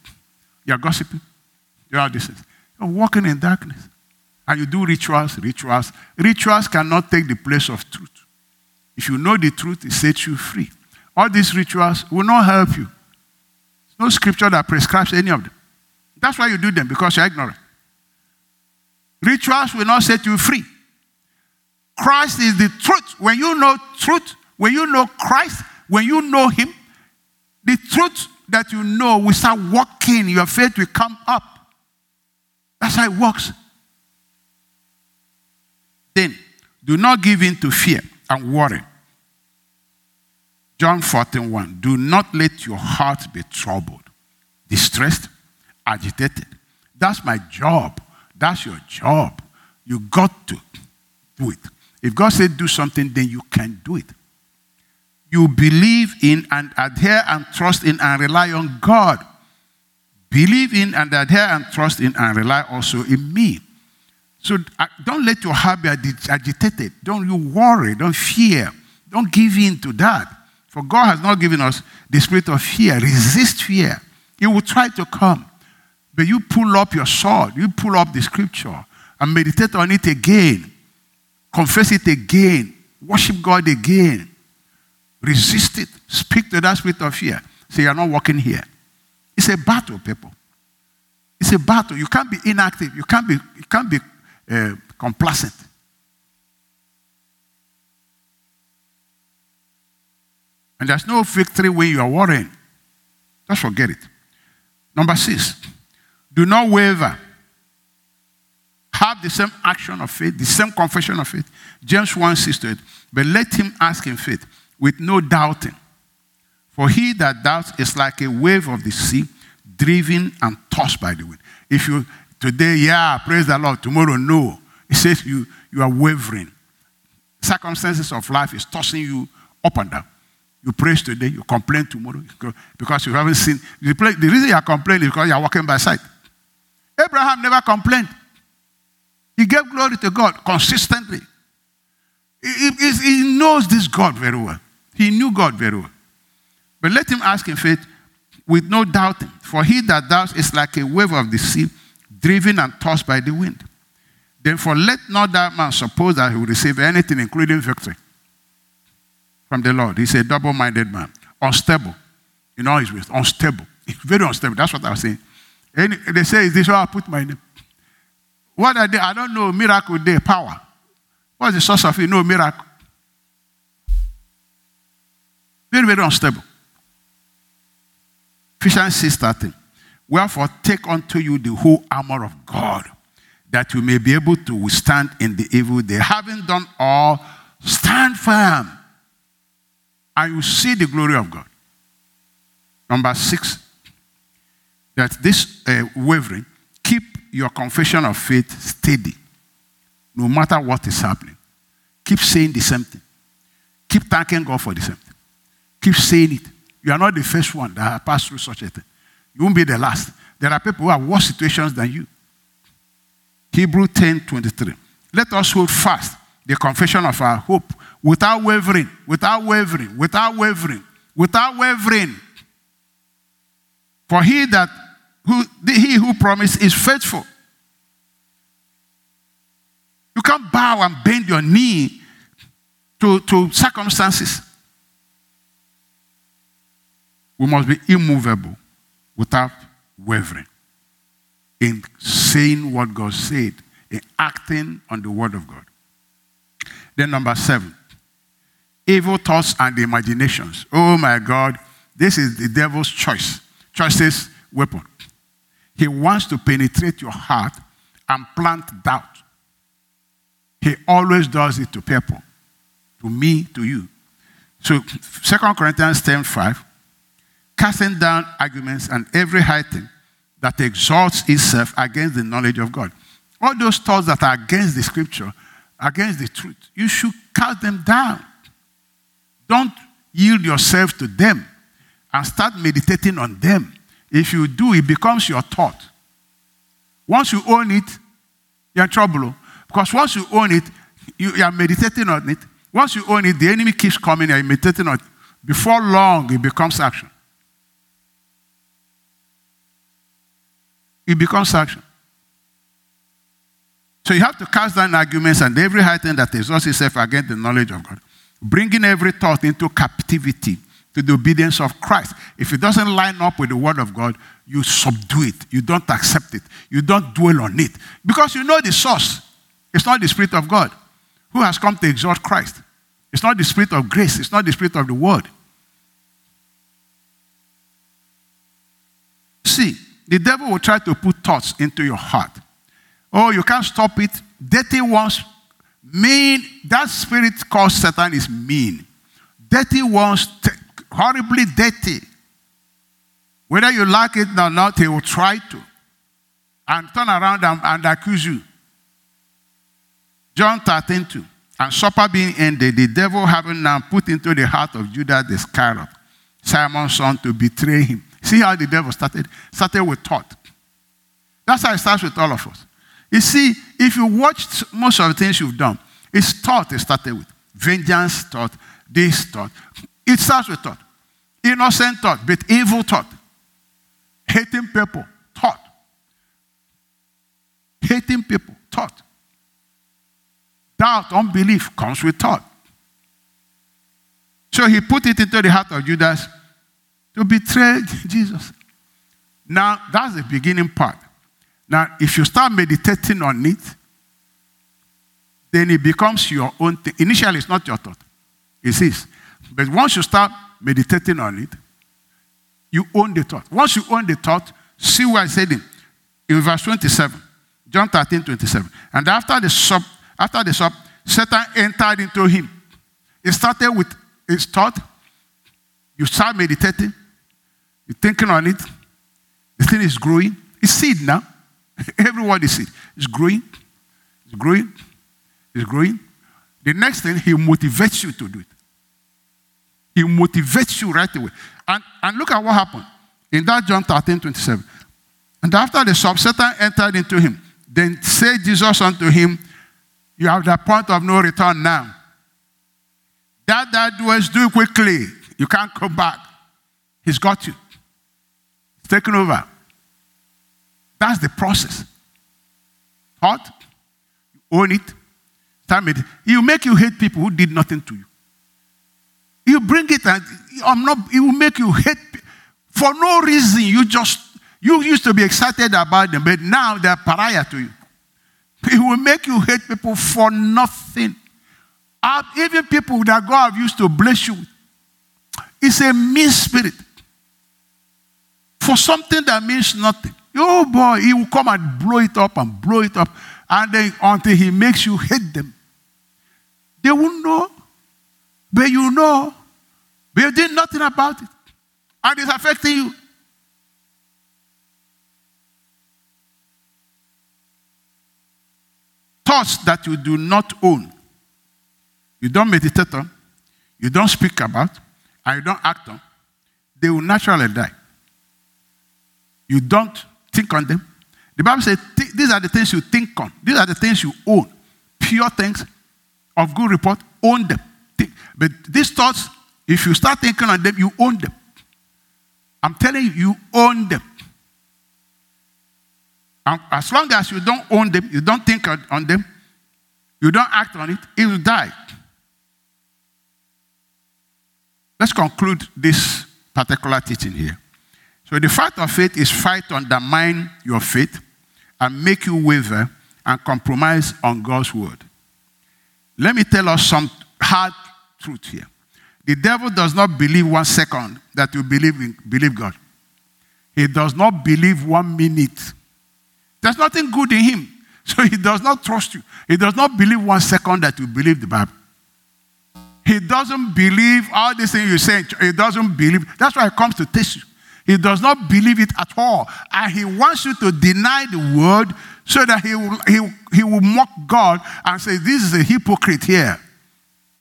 you're gossiping, you're this. You're walking in darkness. And you do rituals, rituals. Rituals cannot take the place of truth. If you know the truth, it sets you free. All these rituals will not help you. There's no scripture that prescribes any of them. That's why you do them, because you're ignorant. Rituals will not set you free. Christ is the truth. When you know truth, when you know Christ, when you know Him, the truth that you know will start working. Your faith will come up. That's how it works. Then, do not give in to fear and worry. John 14, 1. Do not let your heart be troubled, distressed, agitated. That's my job. That's your job. You got to do it. If God said do something, then you can do it. You believe in and adhere and trust in and rely on God. Believe in and adhere and trust in and rely also in me. So uh, don't let your heart be agitated. Don't you worry. Don't fear. Don't give in to that. For God has not given us the spirit of fear. Resist fear. It will try to come. But you pull up your sword, you pull up the scripture and meditate on it again. Confess it again. Worship God again. Resist it. Speak to that spirit of fear. Say, You're not walking here. It's a battle, people. It's a battle. You can't be inactive. You can't be, you can't be uh, complacent. And there's no victory when you are worrying. Just forget it. Number six, do not waver. Have the same action of faith, the same confession of faith. James 1 6 to 8. But let him ask in faith with no doubting. For he that doubts is like a wave of the sea, driven and tossed by the wind. If you today, yeah, praise the Lord, tomorrow, no. It says you, you are wavering. Circumstances of life is tossing you up and down. You praise today, you complain tomorrow because you haven't seen. The reason you are complaining is because you are walking by sight. Abraham never complained. He gave glory to God consistently. He, he, he knows this God very well. He knew God very well. But let him ask in faith with no doubting. For he that doubts is like a wave of the sea, driven and tossed by the wind. Therefore, let not that man suppose that he will receive anything, including victory, from the Lord. He's a double minded man, unstable You know he's with unstable. Very unstable. That's what I was saying. And they say, Is this where I put my name? What are they? I don't know. Miracle day, power. What's the source of it? No miracle. Very, very unstable. Ephesians 6 13. Wherefore, take unto you the whole armor of God, that you may be able to withstand in the evil day. Having done all, stand firm, and you see the glory of God. Number six, that this uh, wavering, keep your confession of faith steady, no matter what is happening. Keep saying the same thing. Keep thanking God for the same. Keep saying it. You are not the first one that has passed through such a thing. You won't be the last. There are people who have worse situations than you. Hebrew 10 23. Let us hold fast the confession of our hope without wavering, without wavering, without wavering, without wavering. For he that who, he who promised is faithful. You can't bow and bend your knee to, to circumstances. We must be immovable without wavering in saying what God said, in acting on the word of God. Then, number seven, evil thoughts and imaginations. Oh my God, this is the devil's choice. Choices weapon. He wants to penetrate your heart and plant doubt. He always does it to people, to me, to you. So 2 Corinthians 10 5, casting down arguments and every high thing that exalts itself against the knowledge of God. All those thoughts that are against the scripture, against the truth, you should cast them down. Don't yield yourself to them and start meditating on them. If you do, it becomes your thought. Once you own it, you're in trouble. Oh. Because once you own it, you, you are meditating on it. Once you own it, the enemy keeps coming and meditating on it. Before long, it becomes action. It becomes action. So you have to cast down arguments and every high thing that exalts itself against the knowledge of God, bringing every thought into captivity to the obedience of Christ. If it doesn't line up with the word of God, you subdue it. You don't accept it. You don't dwell on it. Because you know the source. It's not the Spirit of God who has come to exalt Christ. It's not the Spirit of grace. It's not the Spirit of the Word. See, the devil will try to put thoughts into your heart. Oh, you can't stop it. Dirty ones, mean. That spirit called Satan is mean. Dirty ones, horribly dirty. Whether you like it or not, he will try to. And turn around and, and accuse you. John 13, 2. And supper being ended, the devil having now put into the heart of Judas the Iscariot, Simon's son, to betray him. See how the devil started? Started with thought. That's how it starts with all of us. You see, if you watch most of the things you've done, it's thought it started with. Vengeance thought, this thought. It starts with thought. Innocent thought, but evil thought. Hating people, thought. Hating people, thought. Doubt, unbelief comes with thought. So he put it into the heart of Judas to betray Jesus. Now, that's the beginning part. Now, if you start meditating on it, then it becomes your own thing. Initially, it's not your thought, it's his. But once you start meditating on it, you own the thought. Once you own the thought, see what I said in, in verse 27, John 13, 27. And after the sup, after the sup, Satan entered into him. It started with his thought. You start meditating. You're thinking on it. The thing is growing. It's seed now. [laughs] Everyone is seed. It's growing. It's growing. It's growing. The next thing, he motivates you to do it. He motivates you right away. And, and look at what happened in that John 13, 27. And after the sub, entered into him. Then said Jesus unto him, You have the point of no return now. That that was do quickly. You can't come back. He's got you. Taken over. That's the process. Thought, you own it, time it. He will make you hate people who did nothing to you. You bring it and I'm not, it will make you hate for no reason. You just, you used to be excited about them, but now they're pariah to you. It will make you hate people for nothing. Even people that God used to bless you It's a mean spirit. For something that means nothing. Oh boy, he will come and blow it up and blow it up. And then until he makes you hate them. They won't know. But you know. But you did nothing about it. And it's affecting you. Thoughts that you do not own. You don't meditate on, you don't speak about, and you don't act on, they will naturally die. You don't think on them. The Bible says these are the things you think on. These are the things you own. Pure things of good report, own them. But these thoughts, if you start thinking on them, you own them. I'm telling you, you own them. And as long as you don't own them, you don't think on them, you don't act on it, it will die. Let's conclude this particular teaching here. So the fight of faith is fight to undermine your faith and make you waver and compromise on God's word. Let me tell us some hard truth here. The devil does not believe one second that you believe in believe God. He does not believe one minute. There's nothing good in him. [laughs] So he does not trust you. He does not believe one second that you believe the Bible. He doesn't believe all these things you say. He doesn't believe. That's why he comes to test you. He does not believe it at all. And he wants you to deny the word so that he will, he, he will mock God and say, This is a hypocrite here.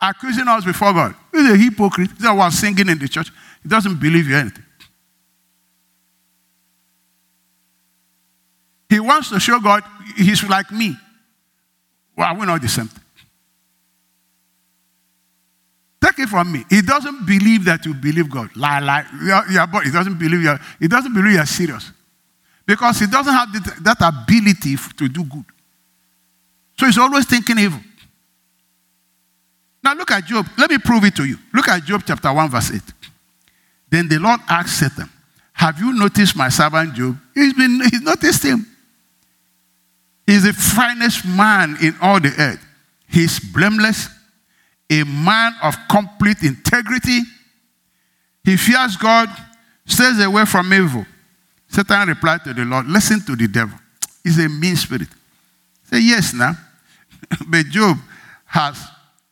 Accusing us before God. He's a hypocrite. He's the one singing in the church. He doesn't believe you anything. He wants to show God he's like me. Well, we're not the same thing. Take it from me. He doesn't believe that you believe God. Lie, lie. Yeah, but he doesn't believe you. He doesn't believe you're serious. Because he doesn't have that ability to do good. So he's always thinking evil. Now look at Job. Let me prove it to you. Look at Job chapter 1, verse 8. Then the Lord asked Satan, Have you noticed my servant Job? He's been he's noticed him. He's the finest man in all the earth. He's blameless, a man of complete integrity. He fears God, stays away from evil. Satan replied to the Lord, Listen to the devil. He's a mean spirit. Say, Yes, now. [laughs] but Job has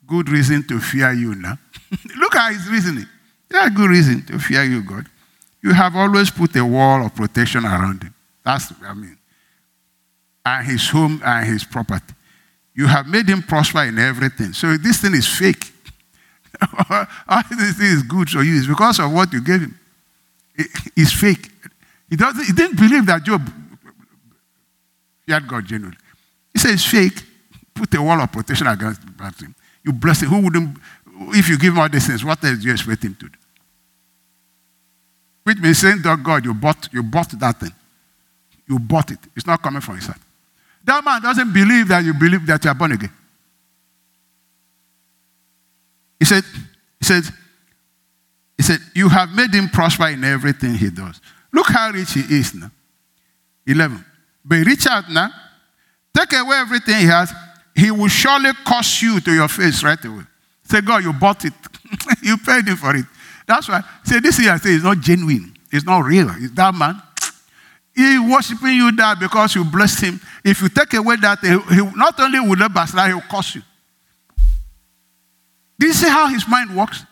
good reason to fear you now. [laughs] Look at his reasoning. There are good reason to fear you, God. You have always put a wall of protection around him. That's, what I mean, and his home and his property. You have made him prosper in everything. So this thing is fake. [laughs] This thing is good for you. It's because of what you gave him. it's fake. He, doesn't, he didn't believe that Job feared God genuinely. He said it's fake. Put a wall of protection against him. You bless him. Who wouldn't, if you give him all these things, what else do you expect him to do? Which means saying, that God, you bought, you bought that thing. You bought it. It's not coming from inside. That man doesn't believe that you believe that you are born again. He said, he said, he said, you have made him prosper in everything he does. Look how rich he is now. 11. But reach out now. Take away everything he has. He will surely curse you to your face right away. Say, God, you bought it. [laughs] you paid him for it. That's why. Say, this here, I say, it's not genuine. It's not real. It's that man. He worshiping you that because you blessed him. If you take away that, he, he not only will not backslide, he will curse you. Do you see how his mind works?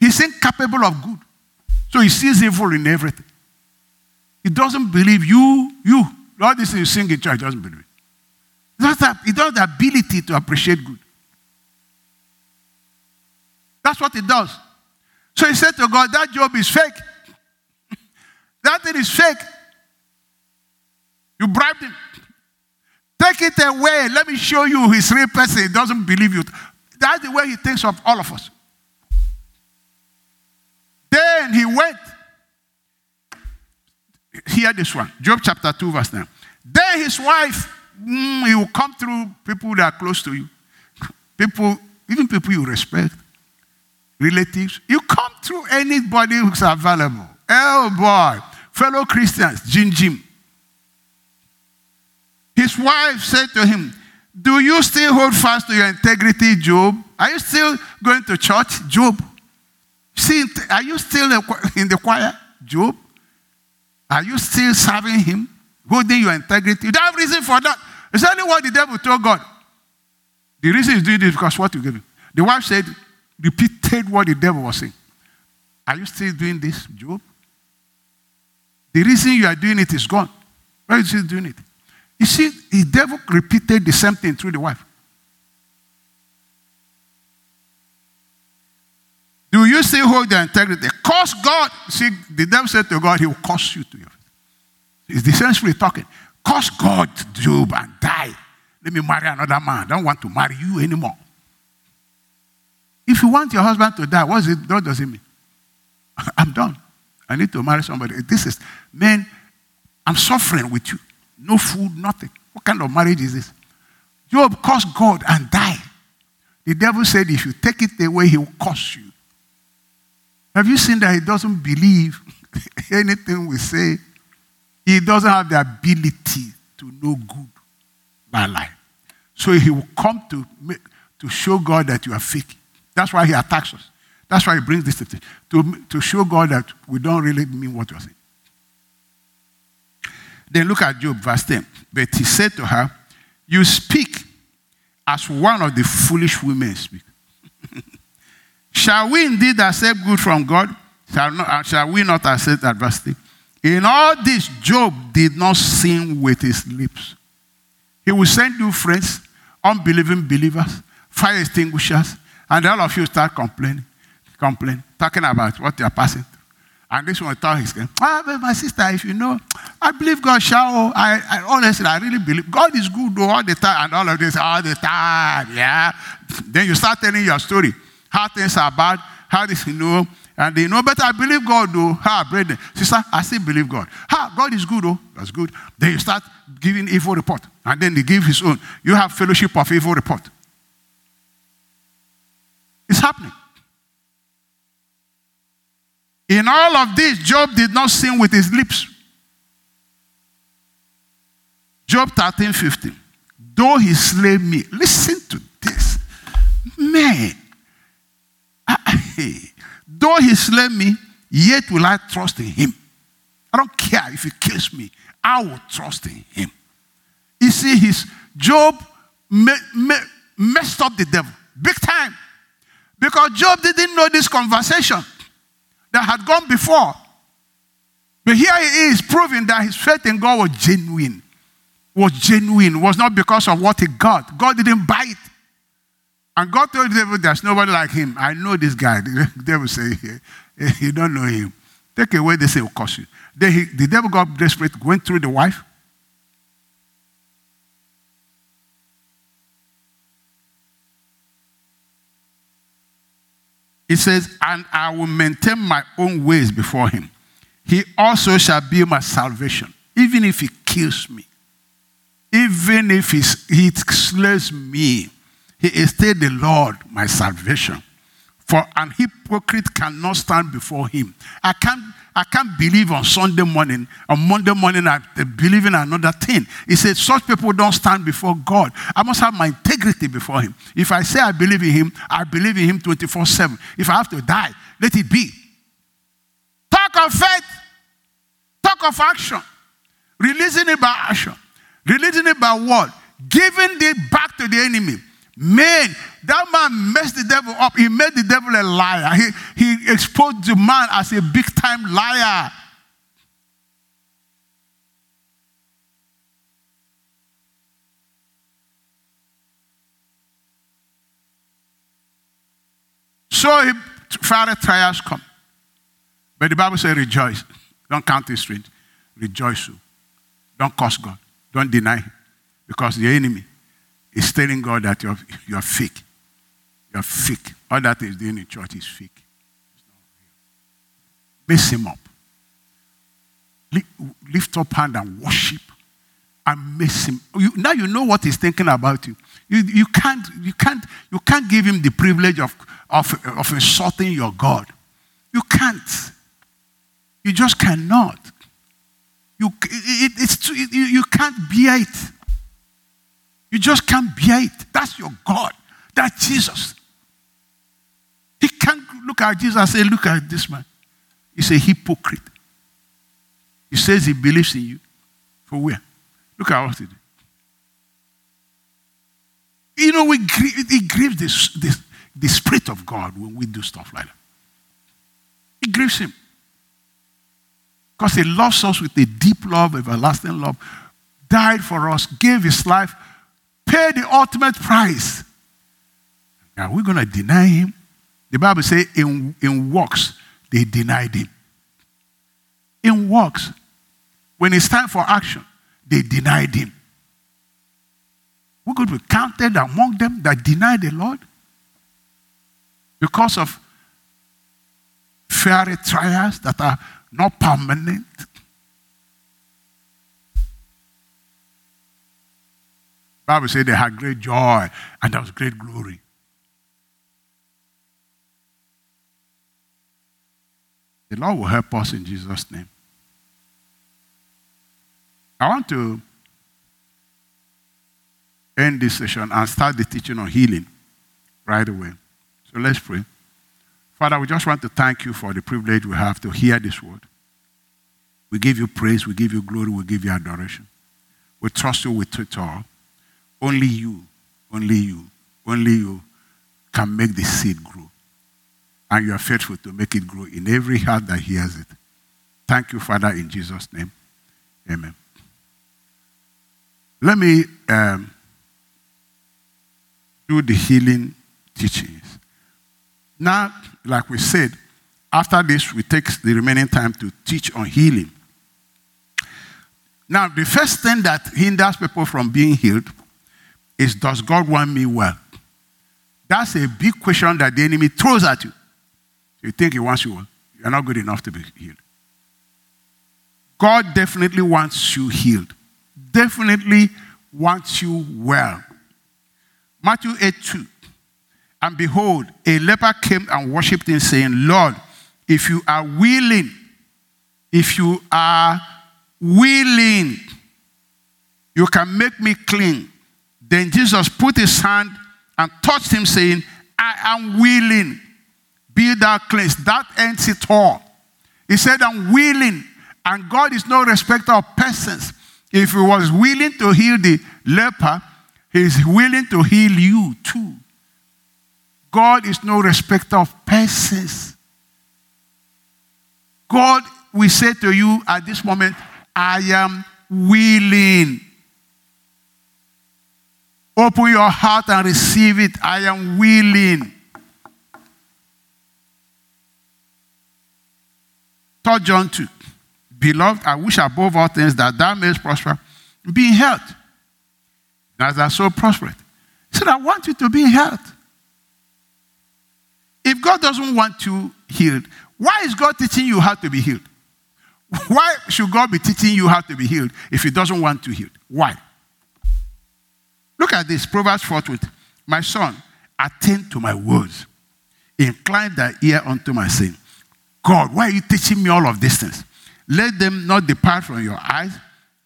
He's incapable of good. So he sees evil in everything. He doesn't believe you, you. All this you sing in church, doesn't believe it. He doesn't, have, he doesn't have the ability to appreciate good. That's what he does. So he said to God, That job is fake. [laughs] that thing is fake. You bribed him. Take it away. Let me show you his real person. He doesn't believe you. That's the way he thinks of all of us. Then he went. Hear this one. Job chapter 2, verse 9. Then his wife, mm, he will come through people that are close to you. People, even people you respect, relatives. You come through anybody who's available. Oh boy. Fellow Christians, Jim Jim. His wife said to him, Do you still hold fast to your integrity, Job? Are you still going to church, Job? See, are you still in the choir, Job? Are you still serving him, holding your integrity? You don't have reason for that. It's only what the devil told God. The reason he's doing this is because what you gave him. The wife said, repeated what the devil was saying. Are you still doing this, Job? The reason you are doing it is gone. Why is he doing it? You see, the devil repeated the same thing through the wife. Do you still hold your integrity? Curse God. See, the devil said to God, He will curse you to face. It's the same spirit talking. Curse God, Job, and die. Let me marry another man. I don't want to marry you anymore. If you want your husband to die, it, what does it mean? [laughs] I'm done. I need to marry somebody. This is, man, I'm suffering with you. No food, nothing. What kind of marriage is this? Job cursed God and died. The devil said, if you take it away, he will curse you. Have you seen that he doesn't believe [laughs] anything we say? He doesn't have the ability to know good by life. So he will come to, make, to show God that you are fake. That's why he attacks us. That's why he brings this to, to, show God that we don't really mean what we're saying. Then look at Job, verse 10. But he said to her, You speak as one of the foolish women speak. [laughs] Shall we indeed accept good from God, Shall, not, uh, shall we not accept adversity? In all this, Job did not sin with his lips. He will send you friends, unbelieving believers, fire extinguishers, and all of you start complaining, complaining, talking about what you are passing and this one thought ah, my sister, if you know, I believe God shall. I, I honestly, I really believe God is good all the time, and all of this all the time. Yeah. Then you start telling your story, how things are bad, how this you know, and they know, but I believe God, though. Ha, brethren. Sister, I still believe God. Ha, God is good, though. That's good. Then you start giving evil report. And then they give his own. You have fellowship of evil report. It's happening. In all of this, Job did not sin with his lips. Job 13 15. Though he slay me, listen to this. Man, though he slay me, yet will I trust in him. I don't care if he kills me, I will trust in him. You see, his Job me, me, messed up the devil big time because Job didn't know this conversation that had gone before. But here he is proving that his faith in God was genuine. Was genuine, was not because of what he got. God didn't buy it. And God told devil, There's nobody like him. I know this guy. [laughs] The devil said, You don't know him. Take away this, it will cost you. Then he, the devil got desperate, went through the wife. He says, And I will maintain my own ways before him. He also shall be my salvation, even if he kills me. Even if he slays me, he is still the Lord, my salvation. For an hypocrite cannot stand before him. I can't I can't believe on Sunday morning, on Monday morning, I believe in another thing. He said, Such people don't stand before God. I must have my integrity before Him. If I say I believe in Him, I believe in Him 24 7. If I have to die, let it be. Talk of faith, talk of action, releasing it by action, releasing it by word, giving it back to the enemy. Man, that man messed the devil up. He made the devil a liar. He, he exposed the man as a big time liar. So fiery trials come. But the Bible says rejoice. Don't count it straight. Rejoice. Oh. Don't curse God. Don't deny him. Because the enemy is telling God that you're, you're fake. You're fake. All that is doing in church is fake. Mess him up. Lift up hand and worship and miss him. You, now you know what he's thinking about you. You, you, can't, you, can't, you can't give him the privilege of, of, of insulting your God. You can't. You just cannot. You, it, it's too, you, you can't bear it. You just can't bear it. That's your God. That's Jesus. He can't look at Jesus and say, Look at this man. He's a hypocrite. He says he believes in you. For where? Look at what he did. You know, we it grieves this, this, the Spirit of God when we do stuff like that. It grieves Him. Because He loves us with a deep love, everlasting love, died for us, gave His life pay the ultimate price. Are we going to deny him? The Bible says in, in works, they denied him. In works, when it's time for action, they denied him. Going to be counted among them that deny the Lord because of fiery trials that are not permanent. Bible said they had great joy and there was great glory. The Lord will help us in Jesus' name. I want to end this session and start the teaching on healing right away. So let's pray. Father, we just want to thank you for the privilege we have to hear this word. We give you praise, we give you glory, we give you adoration. We trust you with it all. Only you, only you, only you can make the seed grow. and you are faithful to make it grow in every heart that hears it. Thank you, Father, in Jesus' name. Amen. Let me um, do the healing teachings. Now, like we said, after this, we take the remaining time to teach on healing. Now, the first thing that hinders people from being healed is Does God want me well? That's a big question that the enemy throws at you. You think he wants you well. You're not good enough to be healed. God definitely wants you healed, definitely wants you well. Matthew 8 2. And behold, a leper came and worshipped him, saying, Lord, if you are willing, if you are willing, you can make me clean. Then Jesus put his hand and touched him, saying, I am willing, be thou cleansed. That ends it all. He said, I'm willing. And God is no respecter of persons. If he was willing to heal the leper, he's willing to heal you too. God is no respecter of persons. God, we say to you at this moment, I am willing. Open your heart and receive it. I am willing. Third John 2. Beloved, I wish above all things that thou mayest prosper, be in health. As thou so prospereth. He said, I want you to be in health. If God doesn't want you healed, why is God teaching you how to be healed? Why should God be teaching you how to be healed if He doesn't want you healed? Why? Look at this Proverbs 4:20. My son, attend to my words, incline thy ear unto my saying. God, why are you teaching me all of these things? Let them not depart from your eyes,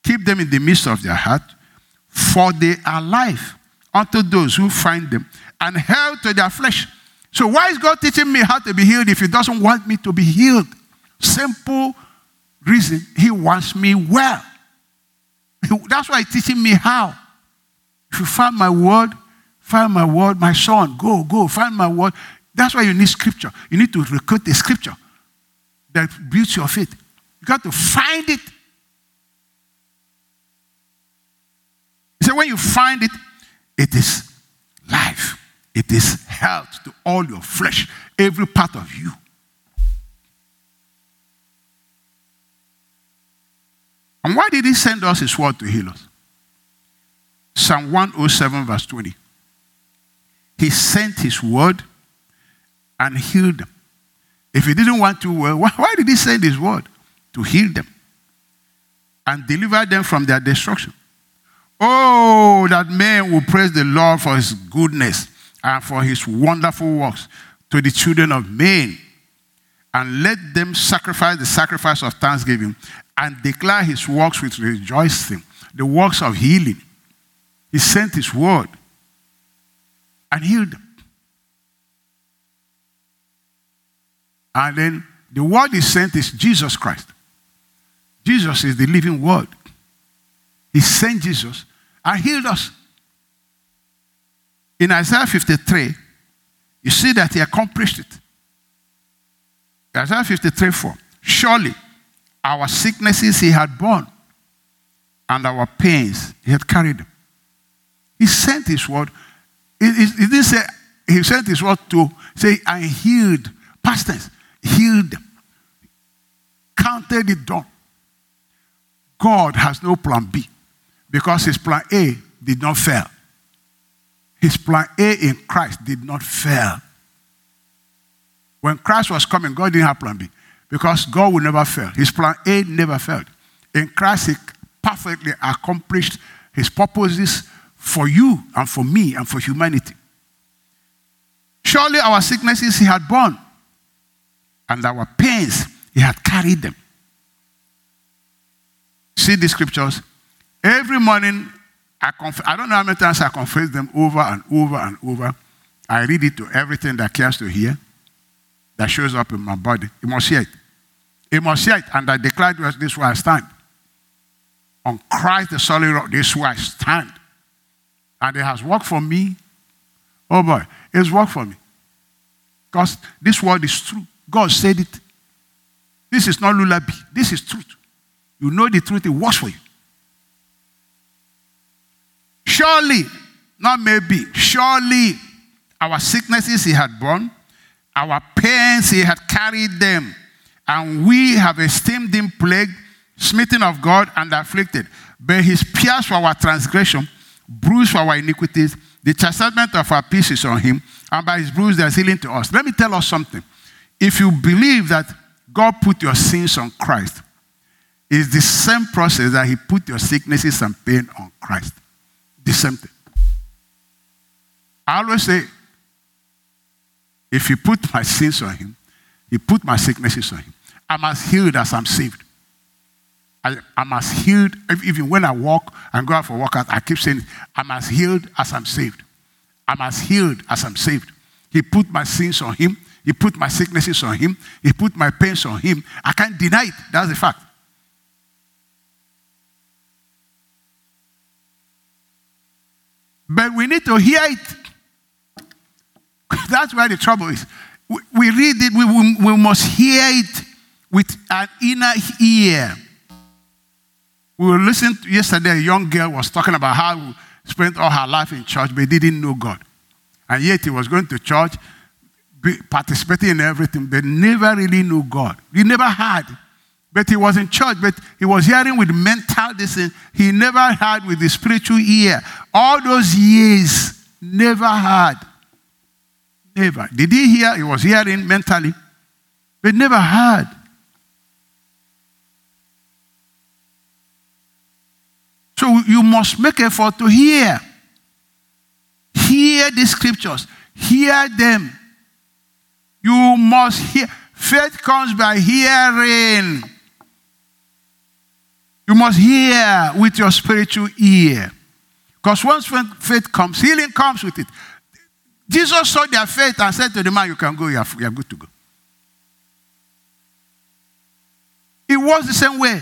keep them in the midst of their heart, for they are life unto those who find them, and health to their flesh. So, why is God teaching me how to be healed if He doesn't want me to be healed? Simple reason He wants me well. That's why He's teaching me how. If you find my word, find my word, my son, go, go, find my word. That's why you need scripture. You need to recruit the scripture that builds your faith. You got to find it. So when you find it, it is life. It is health to all your flesh, every part of you. And why did he send us his word to heal us? Psalm 107, verse 20. He sent his word and healed them. If he didn't want to, well, why did he send his word? To heal them and deliver them from their destruction. Oh, that man will praise the Lord for his goodness and for his wonderful works to the children of men. And let them sacrifice the sacrifice of thanksgiving and declare his works with rejoicing, the works of healing. He sent his word and healed them. And then the word he sent is Jesus Christ. Jesus is the living word. He sent Jesus and healed us. In Isaiah 53, you see that he accomplished it. Isaiah 53 4. Surely our sicknesses he had borne, and our pains he had carried them. He sent his word. He, he, he didn't say he sent his word to say, I healed. Pastors, healed them. Counted it done. God has no plan B because his plan A did not fail. His plan A in Christ did not fail. When Christ was coming, God didn't have plan B because God will never fail. His plan A never failed. In Christ, He perfectly accomplished His purposes for you and for me and for humanity. Surely our sicknesses He had borne, and our pains He had carried them. See the scriptures? Every morning I, conf- I don't know how many times I confess them over and over and over. I read it to everything that cares to hear, that shows up in my body. It must hear it. It must hear it. And I declare this is where I stand. On Christ the solid rock, this is where I stand. And it has worked for me. Oh boy, it's worked for me. Because this word is true. God said it. This is not lullaby. This is truth. You know the truth, it works for you. Surely, not maybe, surely our sicknesses he had borne, our pains he had carried them, and we have esteemed him plagued, smitten of God, and afflicted. But his pierced for our transgression, bruised for our iniquities, the chastisement of our peace is on him, and by his bruise there's healing to us. Let me tell us something. If you believe that God put your sins on Christ, it's the same process that he put your sicknesses and pain on Christ. The same thing. I always say, if he put my sins on him, he put my sicknesses on him. I'm as healed as I'm saved. I, am as healed, even when I walk and go out for workout, I keep saying, I'm as healed as I'm saved. I'm as healed as I'm saved. He put my sins on him. He put my sicknesses on him. He put my pains on him. I can't deny it. That's the fact. But we need to hear it. [laughs] That's where the trouble is. We, we read it, we, we, we must hear it with an inner ear. We were listening to, yesterday, a young girl was talking about how spent all her life in church but didn't know God. And yet he was going to church, participating in everything, but never really knew God. He never had. But he was in church, but he was hearing with mental assent. He never had with the spiritual ear. All those years, never had. Never. Did he hear? He was hearing mentally, but never heard. So you must make effort to hear. Hear the scriptures. Hear them. You must hear. Faith comes by hearing. You must hear with your spiritual ear. Because once faith comes, healing comes with it. Jesus saw their faith and said to the man, You can go, you are, you are good to go. It was the same way.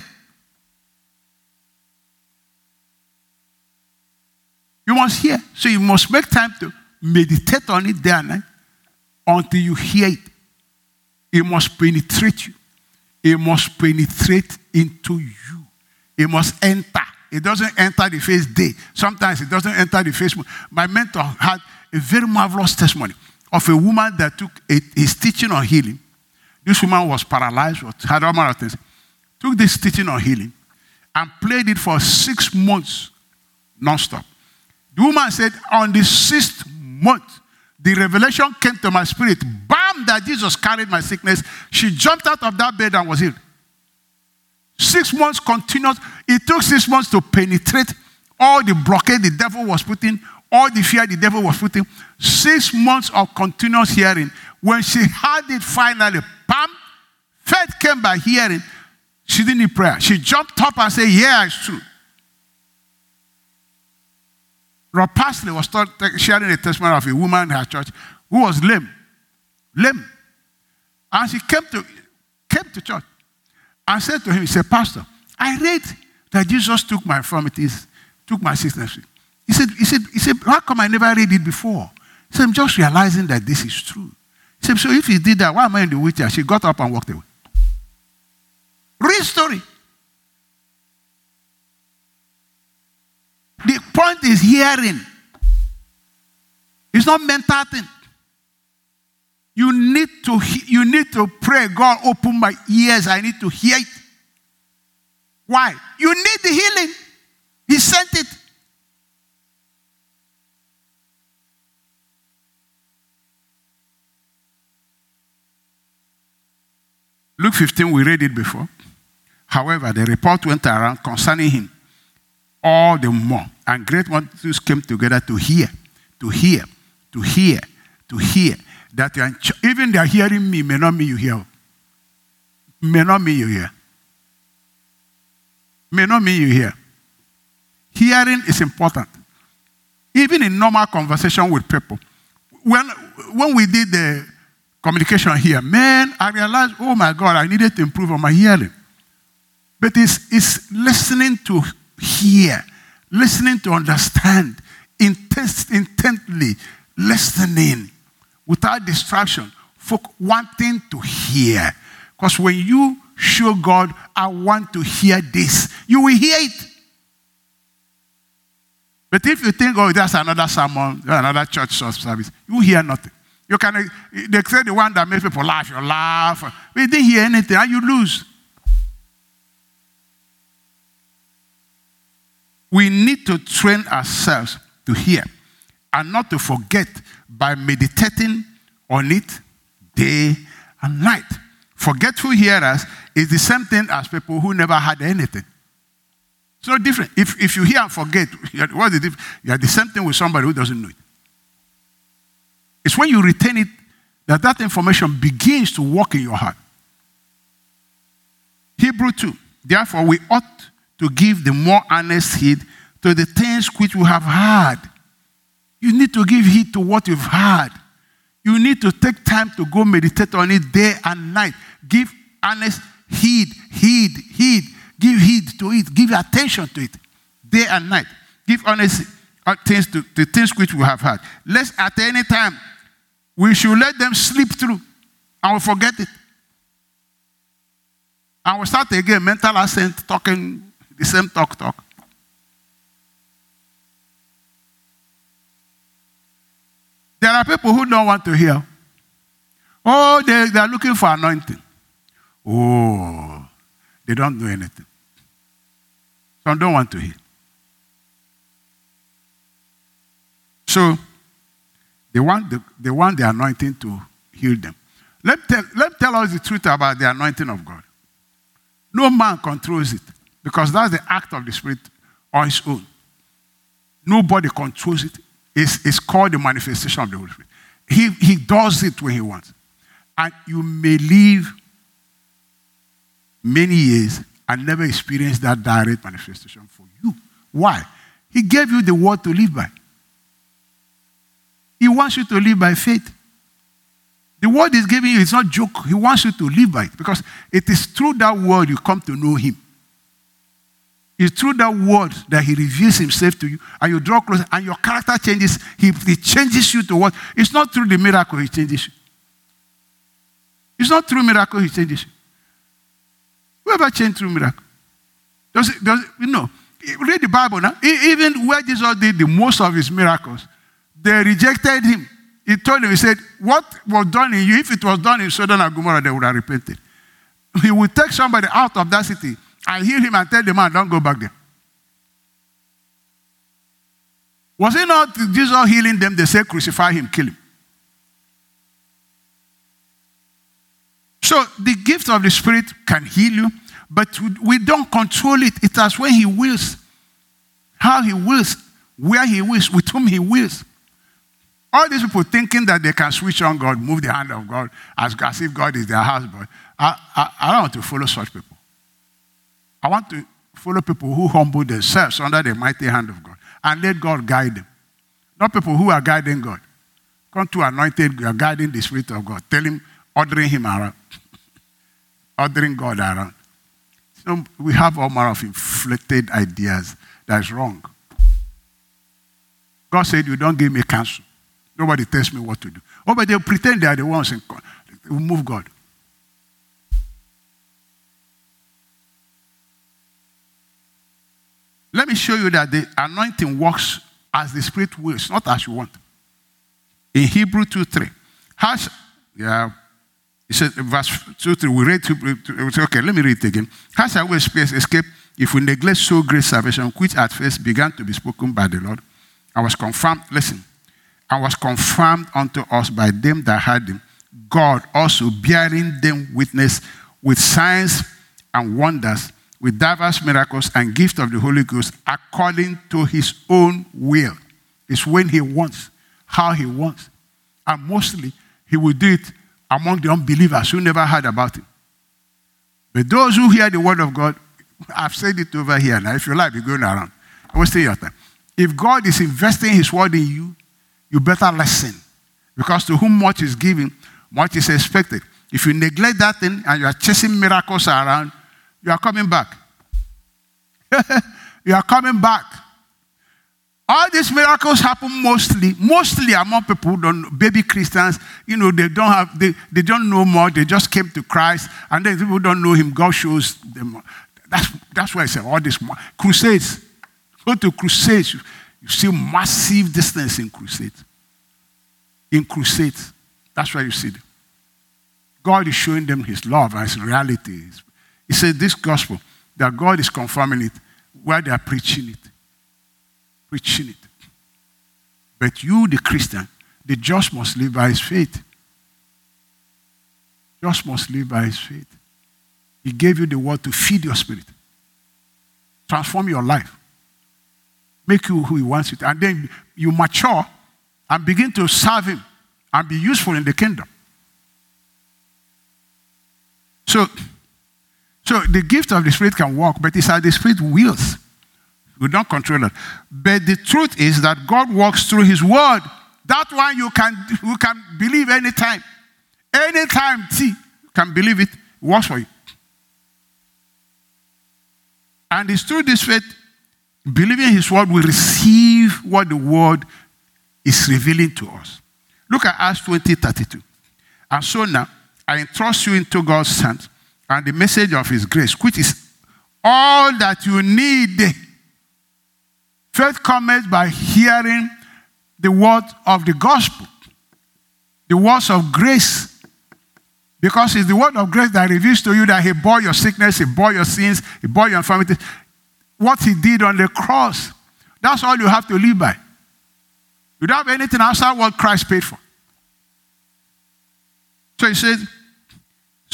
You must hear. So you must make time to meditate on it day and night until you hear it. It must penetrate you. It must penetrate into you. It must enter. It doesn't enter the first day. Sometimes it doesn't enter the first. My mentor had a very marvelous testimony of a woman that took a, his teaching on healing. This woman was paralyzed, had all manner of things. Took this teaching on healing and played it for six months non-stop. The woman said, On the sixth month, the revelation came to my spirit. Bam, that Jesus carried my sickness. She jumped out of that bed and was healed. Six months continuous. It took six months to penetrate all the blockade the devil was putting, all the fear the devil was putting. Six months of continuous hearing. When she had it finally, bam, faith came by hearing. She didn't need prayer. She jumped up and said, Yeah, it's true. Rod Parsley was uh, sharing a testimony of a woman in her church who was lame. Lame. And she came to, came to church and said to him, He said, Pastor, I read that Jesus took my infirmities, took my sickness. He said, he said, he said, How come I never read it before? He said, I'm just realizing that this is true. He said, So if he did that, why am I in the wheelchair? She got up and walked away. Real story. The point is hearing. It's not mental thing. You need to you need to pray. God, open my ears. I need to hear it. Why? You need the healing. He sent it. Luke 15, we read it before. However, the report went around concerning him all the more. And great multitudes came together to hear, to hear, to hear, to hear. That even they are hearing me may not mean you hear. May not mean you hear. May not mean you hear. Hearing is important. Even in normal conversation with people. When, when we did the communication here, man, I realized, oh my God, I needed to improve on my hearing. But it's, it's listening to hear, listening to understand, intent, intently listening without distraction, folk wanting to hear. Because when you show God, I want to hear this, you will hear it. But if you think, oh, that's another sermon, another church service, you hear nothing. You can, they say the one that makes people laugh, you laugh. We didn't hear anything, and you lose. We need to train ourselves to hear and not to forget by meditating on it day and night. Forgetful hearers is the same thing as people who never had anything. It's not different. If, if you hear and forget, what's the difference? You are the same thing with somebody who doesn't know it. It's when you retain it that that information begins to work in your heart. Hebrew 2. Therefore, we ought to give the more earnest heed to the things which we have heard. You need to give heed to what you've heard. You need to take time to go meditate on it day and night. Give honest heed, heed, heed. Give heed to it. Give attention to it day and night. Give honest things to the things which we have heard. Lest at any time we should let them slip through and we forget it. And we start again, mental assent, talking the same talk, talk. There are people who don't want to hear. Oh, they, they are looking for anointing. Oh, they don't know anything. Some don't want to hear. So, they want the, they want the anointing to heal them. Let, tell, let tell us the truth about the anointing of God. No man controls it because that's the act of the Spirit on its own. Nobody controls it. It's, it's called the manifestation of the Holy Spirit. He, he does it when he wants. And you may live many years and never experience that direct manifestation for you. Why? He gave you the word to live by. He wants you to live by faith. The word he's giving you is not joke. He wants you to live by it because it is through that word you come to know him. It's through that word that he reveals himself to you and you draw closer and your character changes. He, he changes you to what? It's not through the miracle he changes you. It's not through miracle he changes you. Whoever changed through miracle? Does it, does it, you know, read the Bible now. Even where Jesus did the most of his miracles, they rejected him. He told them, he said, What was done in you, if it was done in Sodom and Gomorrah, they would have repented. [laughs] He would take somebody out of that city and heal him and tell the man, Don't go back there. Was it not Jesus healing them? They said, Crucify him, kill him. So the gift of the Spirit can heal you, but we don't control it. It is as when He wills, how He wills, where He wills, with whom He wills. All these people thinking that they can switch on God, move the hand of God, as, as if God is their husband. I, I, I don't want to follow such people. I want to follow people who humble themselves under the mighty hand of God and let God guide them. Not people who are guiding God. Come to anointed, you are guiding the Spirit of God. Tell him, ordering him around [laughs] ordering God around. So we have all manner of inflated ideas. That's wrong. God said, You don't give me counsel. Nobody tells me what to do. Oh, but they pretend they are the ones in will move God. Let me show you that the anointing works as the Spirit wills, not as you want. In Hebrew 2 3. How, yeah, he said, verse 2 3, we read, say, okay, let me read it again. How shall we escape if we neglect so great salvation, which at first began to be spoken by the Lord, and was confirmed, listen, and was confirmed unto us by them that heard him, God also bearing them witness with signs and wonders, with diverse miracles and gift of the Holy Ghost, according to his own will. It's when he wants, how he wants. And mostly, he will do it among the unbelievers who never heard about it. But those who hear the word of God, I've said it over here now. If you like, be going around. I stay your time. If God is investing his word in you, you better listen. Because to whom much is given, much is expected. If you neglect that thing and you are chasing miracles around, you are coming back. [laughs] you are coming back. All these miracles happen mostly, mostly among people don't baby Christians. You know, they don't have, they, they don't know more. They just came to Christ, and then people don't know Him. God shows them. That's that's why I say all these crusades. Go to crusades, you, you see massive distance in crusades. In crusades, that's why you see them. God is showing them His love and His reality. He said, This gospel, that God is confirming it where they are preaching it preaching it. But you, the Christian, the just must live by his faith. Just must live by his faith. He gave you the word to feed your spirit, transform your life, make you who he wants you to. And then you mature and begin to serve him and be useful in the kingdom. So, so the gift of the Spirit can work, but it's how the Spirit wills. We don't control it. But the truth is that God works through His Word. That one you can, you can believe anytime. Anytime, you can believe it, it works for you. And it's through this faith, believing His Word, we receive what the Word is revealing to us. Look at Acts 20 32. And so now, I entrust you into God's hands and the message of His grace, which is all that you need Faith comes by hearing the word of the gospel, the words of grace. Because it's the word of grace that reveals to you that He bore your sickness, He bore your sins, He bore your infirmity. What He did on the cross. That's all you have to live by. You don't have anything outside what Christ paid for. So He says,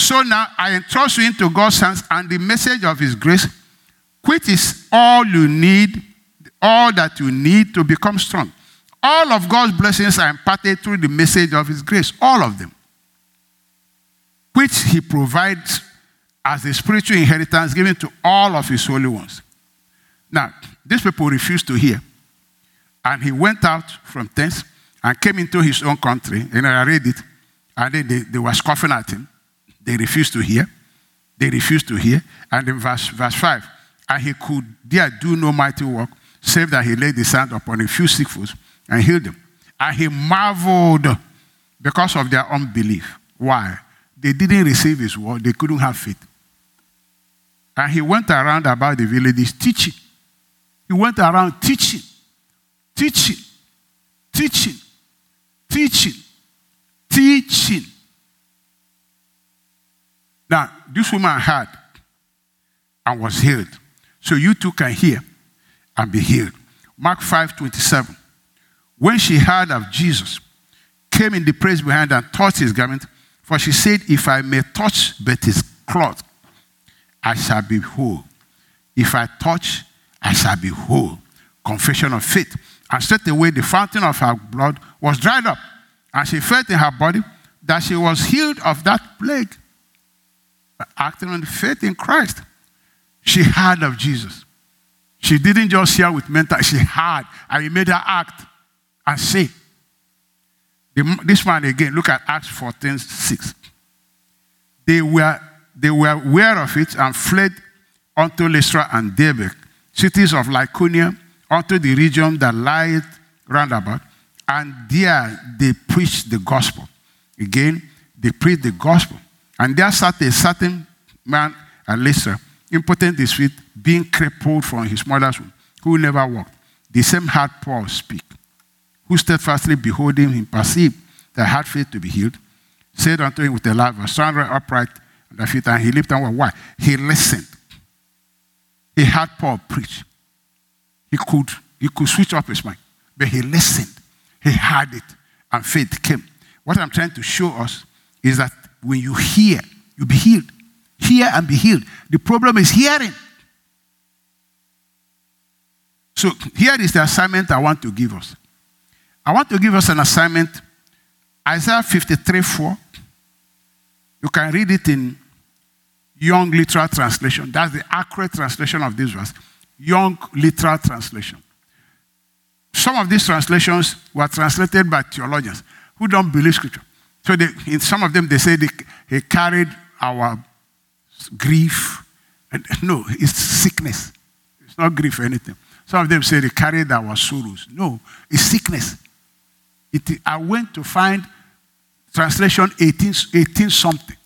So now I entrust you into God's hands and the message of His grace, which is all you need all that you need to become strong. All of God's blessings are imparted through the message of His grace, all of them, which He provides as a spiritual inheritance given to all of His holy ones. Now, these people refused to hear. And he went out from thence and came into his own country. And I read it. And then they, they were scoffing at him. They refused to hear. They refused to hear. And in verse, verse 5, and he could there do no mighty work save that he laid his hand upon a few sick folks and healed them. And he marveled because of their unbelief. Why? They didn't receive his word, they couldn't have faith. And he went around about the villages teaching. He went around teaching, teaching, teaching, teaching, teaching. Now, this woman had and was healed. So you too can hear and be healed. Mark 5 27. When she heard of Jesus, came in the praise behind and touched his garment, for she said, If I may touch but his cloth, I shall be whole. If I touch, I shall be whole. Confession of faith. And straightway the fountain of her blood was dried up, and she felt in her body that she was healed of that plague. Acting on faith in Christ, she heard of Jesus. She didn't just share with mental, she had, and he made her act and say. This man again, look at Acts 14 6. They were, they were aware of it and fled unto Lystra and Derbe, cities of Lycaonia, unto the region that lieth round about, and there they preached the gospel. Again, they preached the gospel. And there sat a certain man at Lystra, impotent his feet, being crippled from his mother's womb, who never walked. The same heard Paul speak, who steadfastly beholding him perceived that had faith to be healed, said unto him with a loud voice, Stand upright on thy feet, and he lifted up. Why? He listened. He heard Paul preach. He could, he could switch off his mind, but he listened. He heard it, and faith came. What I'm trying to show us is that when you hear, you'll be healed. Hear and be healed. The problem is hearing. So here is the assignment I want to give us. I want to give us an assignment. Isaiah 53 4. You can read it in Young Literal Translation. That's the accurate translation of this verse. Young Literal Translation. Some of these translations were translated by theologians who don't believe Scripture. So they, in some of them, they say they, he carried our grief. And, [laughs] no, it's sickness. It's not grief or anything. Some of them say they carried our sorrows. No, it's sickness. It, I went to find translation 18, 18 something.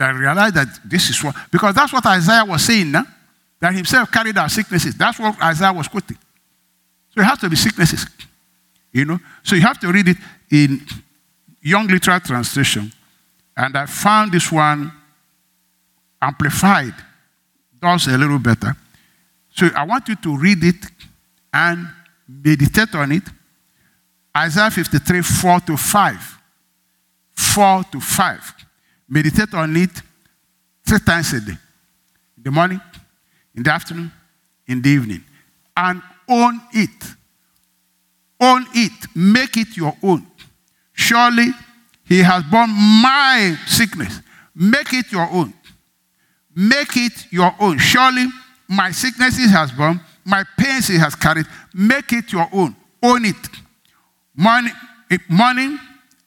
I realized that this is what, because that's what Isaiah was saying that himself carried our sicknesses. That's what Isaiah was quoting. So it has to be sicknesses. You know? So you have to read it in Young Literal Translation. And I found this one amplified, does a little better. So I want you to read it and meditate on it. Isaiah 53, 4 to 5. 4 to 5. Meditate on it three times a day in the morning, in the afternoon, in the evening. And own it. Own it. Make it your own. Surely he has borne my sickness. Make it your own. Make it your own. Surely my sicknesses has borne, my pains he has carried. Make it your own. Own it. Morning, eh, morning,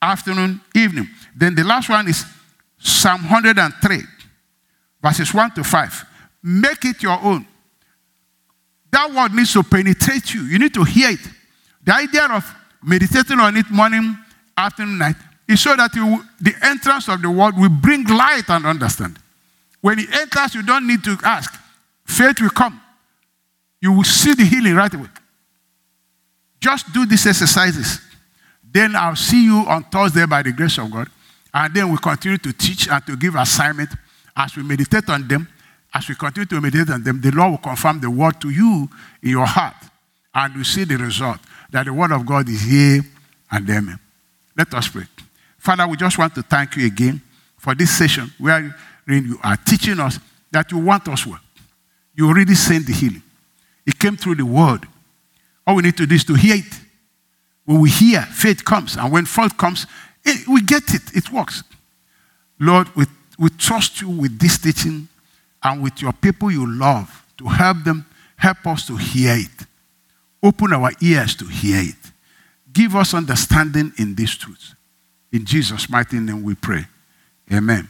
afternoon, evening. Then the last one is Psalm 103, verses 1 to 5. Make it your own. That word needs to penetrate you. You need to hear it. The idea of meditating on it morning, afternoon, night is so that the entrance of the word will bring light and understand. When it enters, you don't need to ask. Faith will come. You will see the healing right away. Just do these exercises. Then I'll see you on Thursday by the grace of God. And then we continue to teach and to give assignment as we meditate on them. As we continue to meditate on them, the Lord will confirm the word to you in your heart. And you see the result that the word of God is here and amen. Let us pray. Father, we just want to thank you again for this session where you are teaching us that you want us well. You already sent the healing. It came through the word. All we need to do is to hear it. When we hear, faith comes. And when faith comes, it, we get it. It works. Lord, we, we trust you with this teaching and with your people you love to help them, help us to hear it. Open our ears to hear it. Give us understanding in these truths. In Jesus' mighty name we pray. Amen.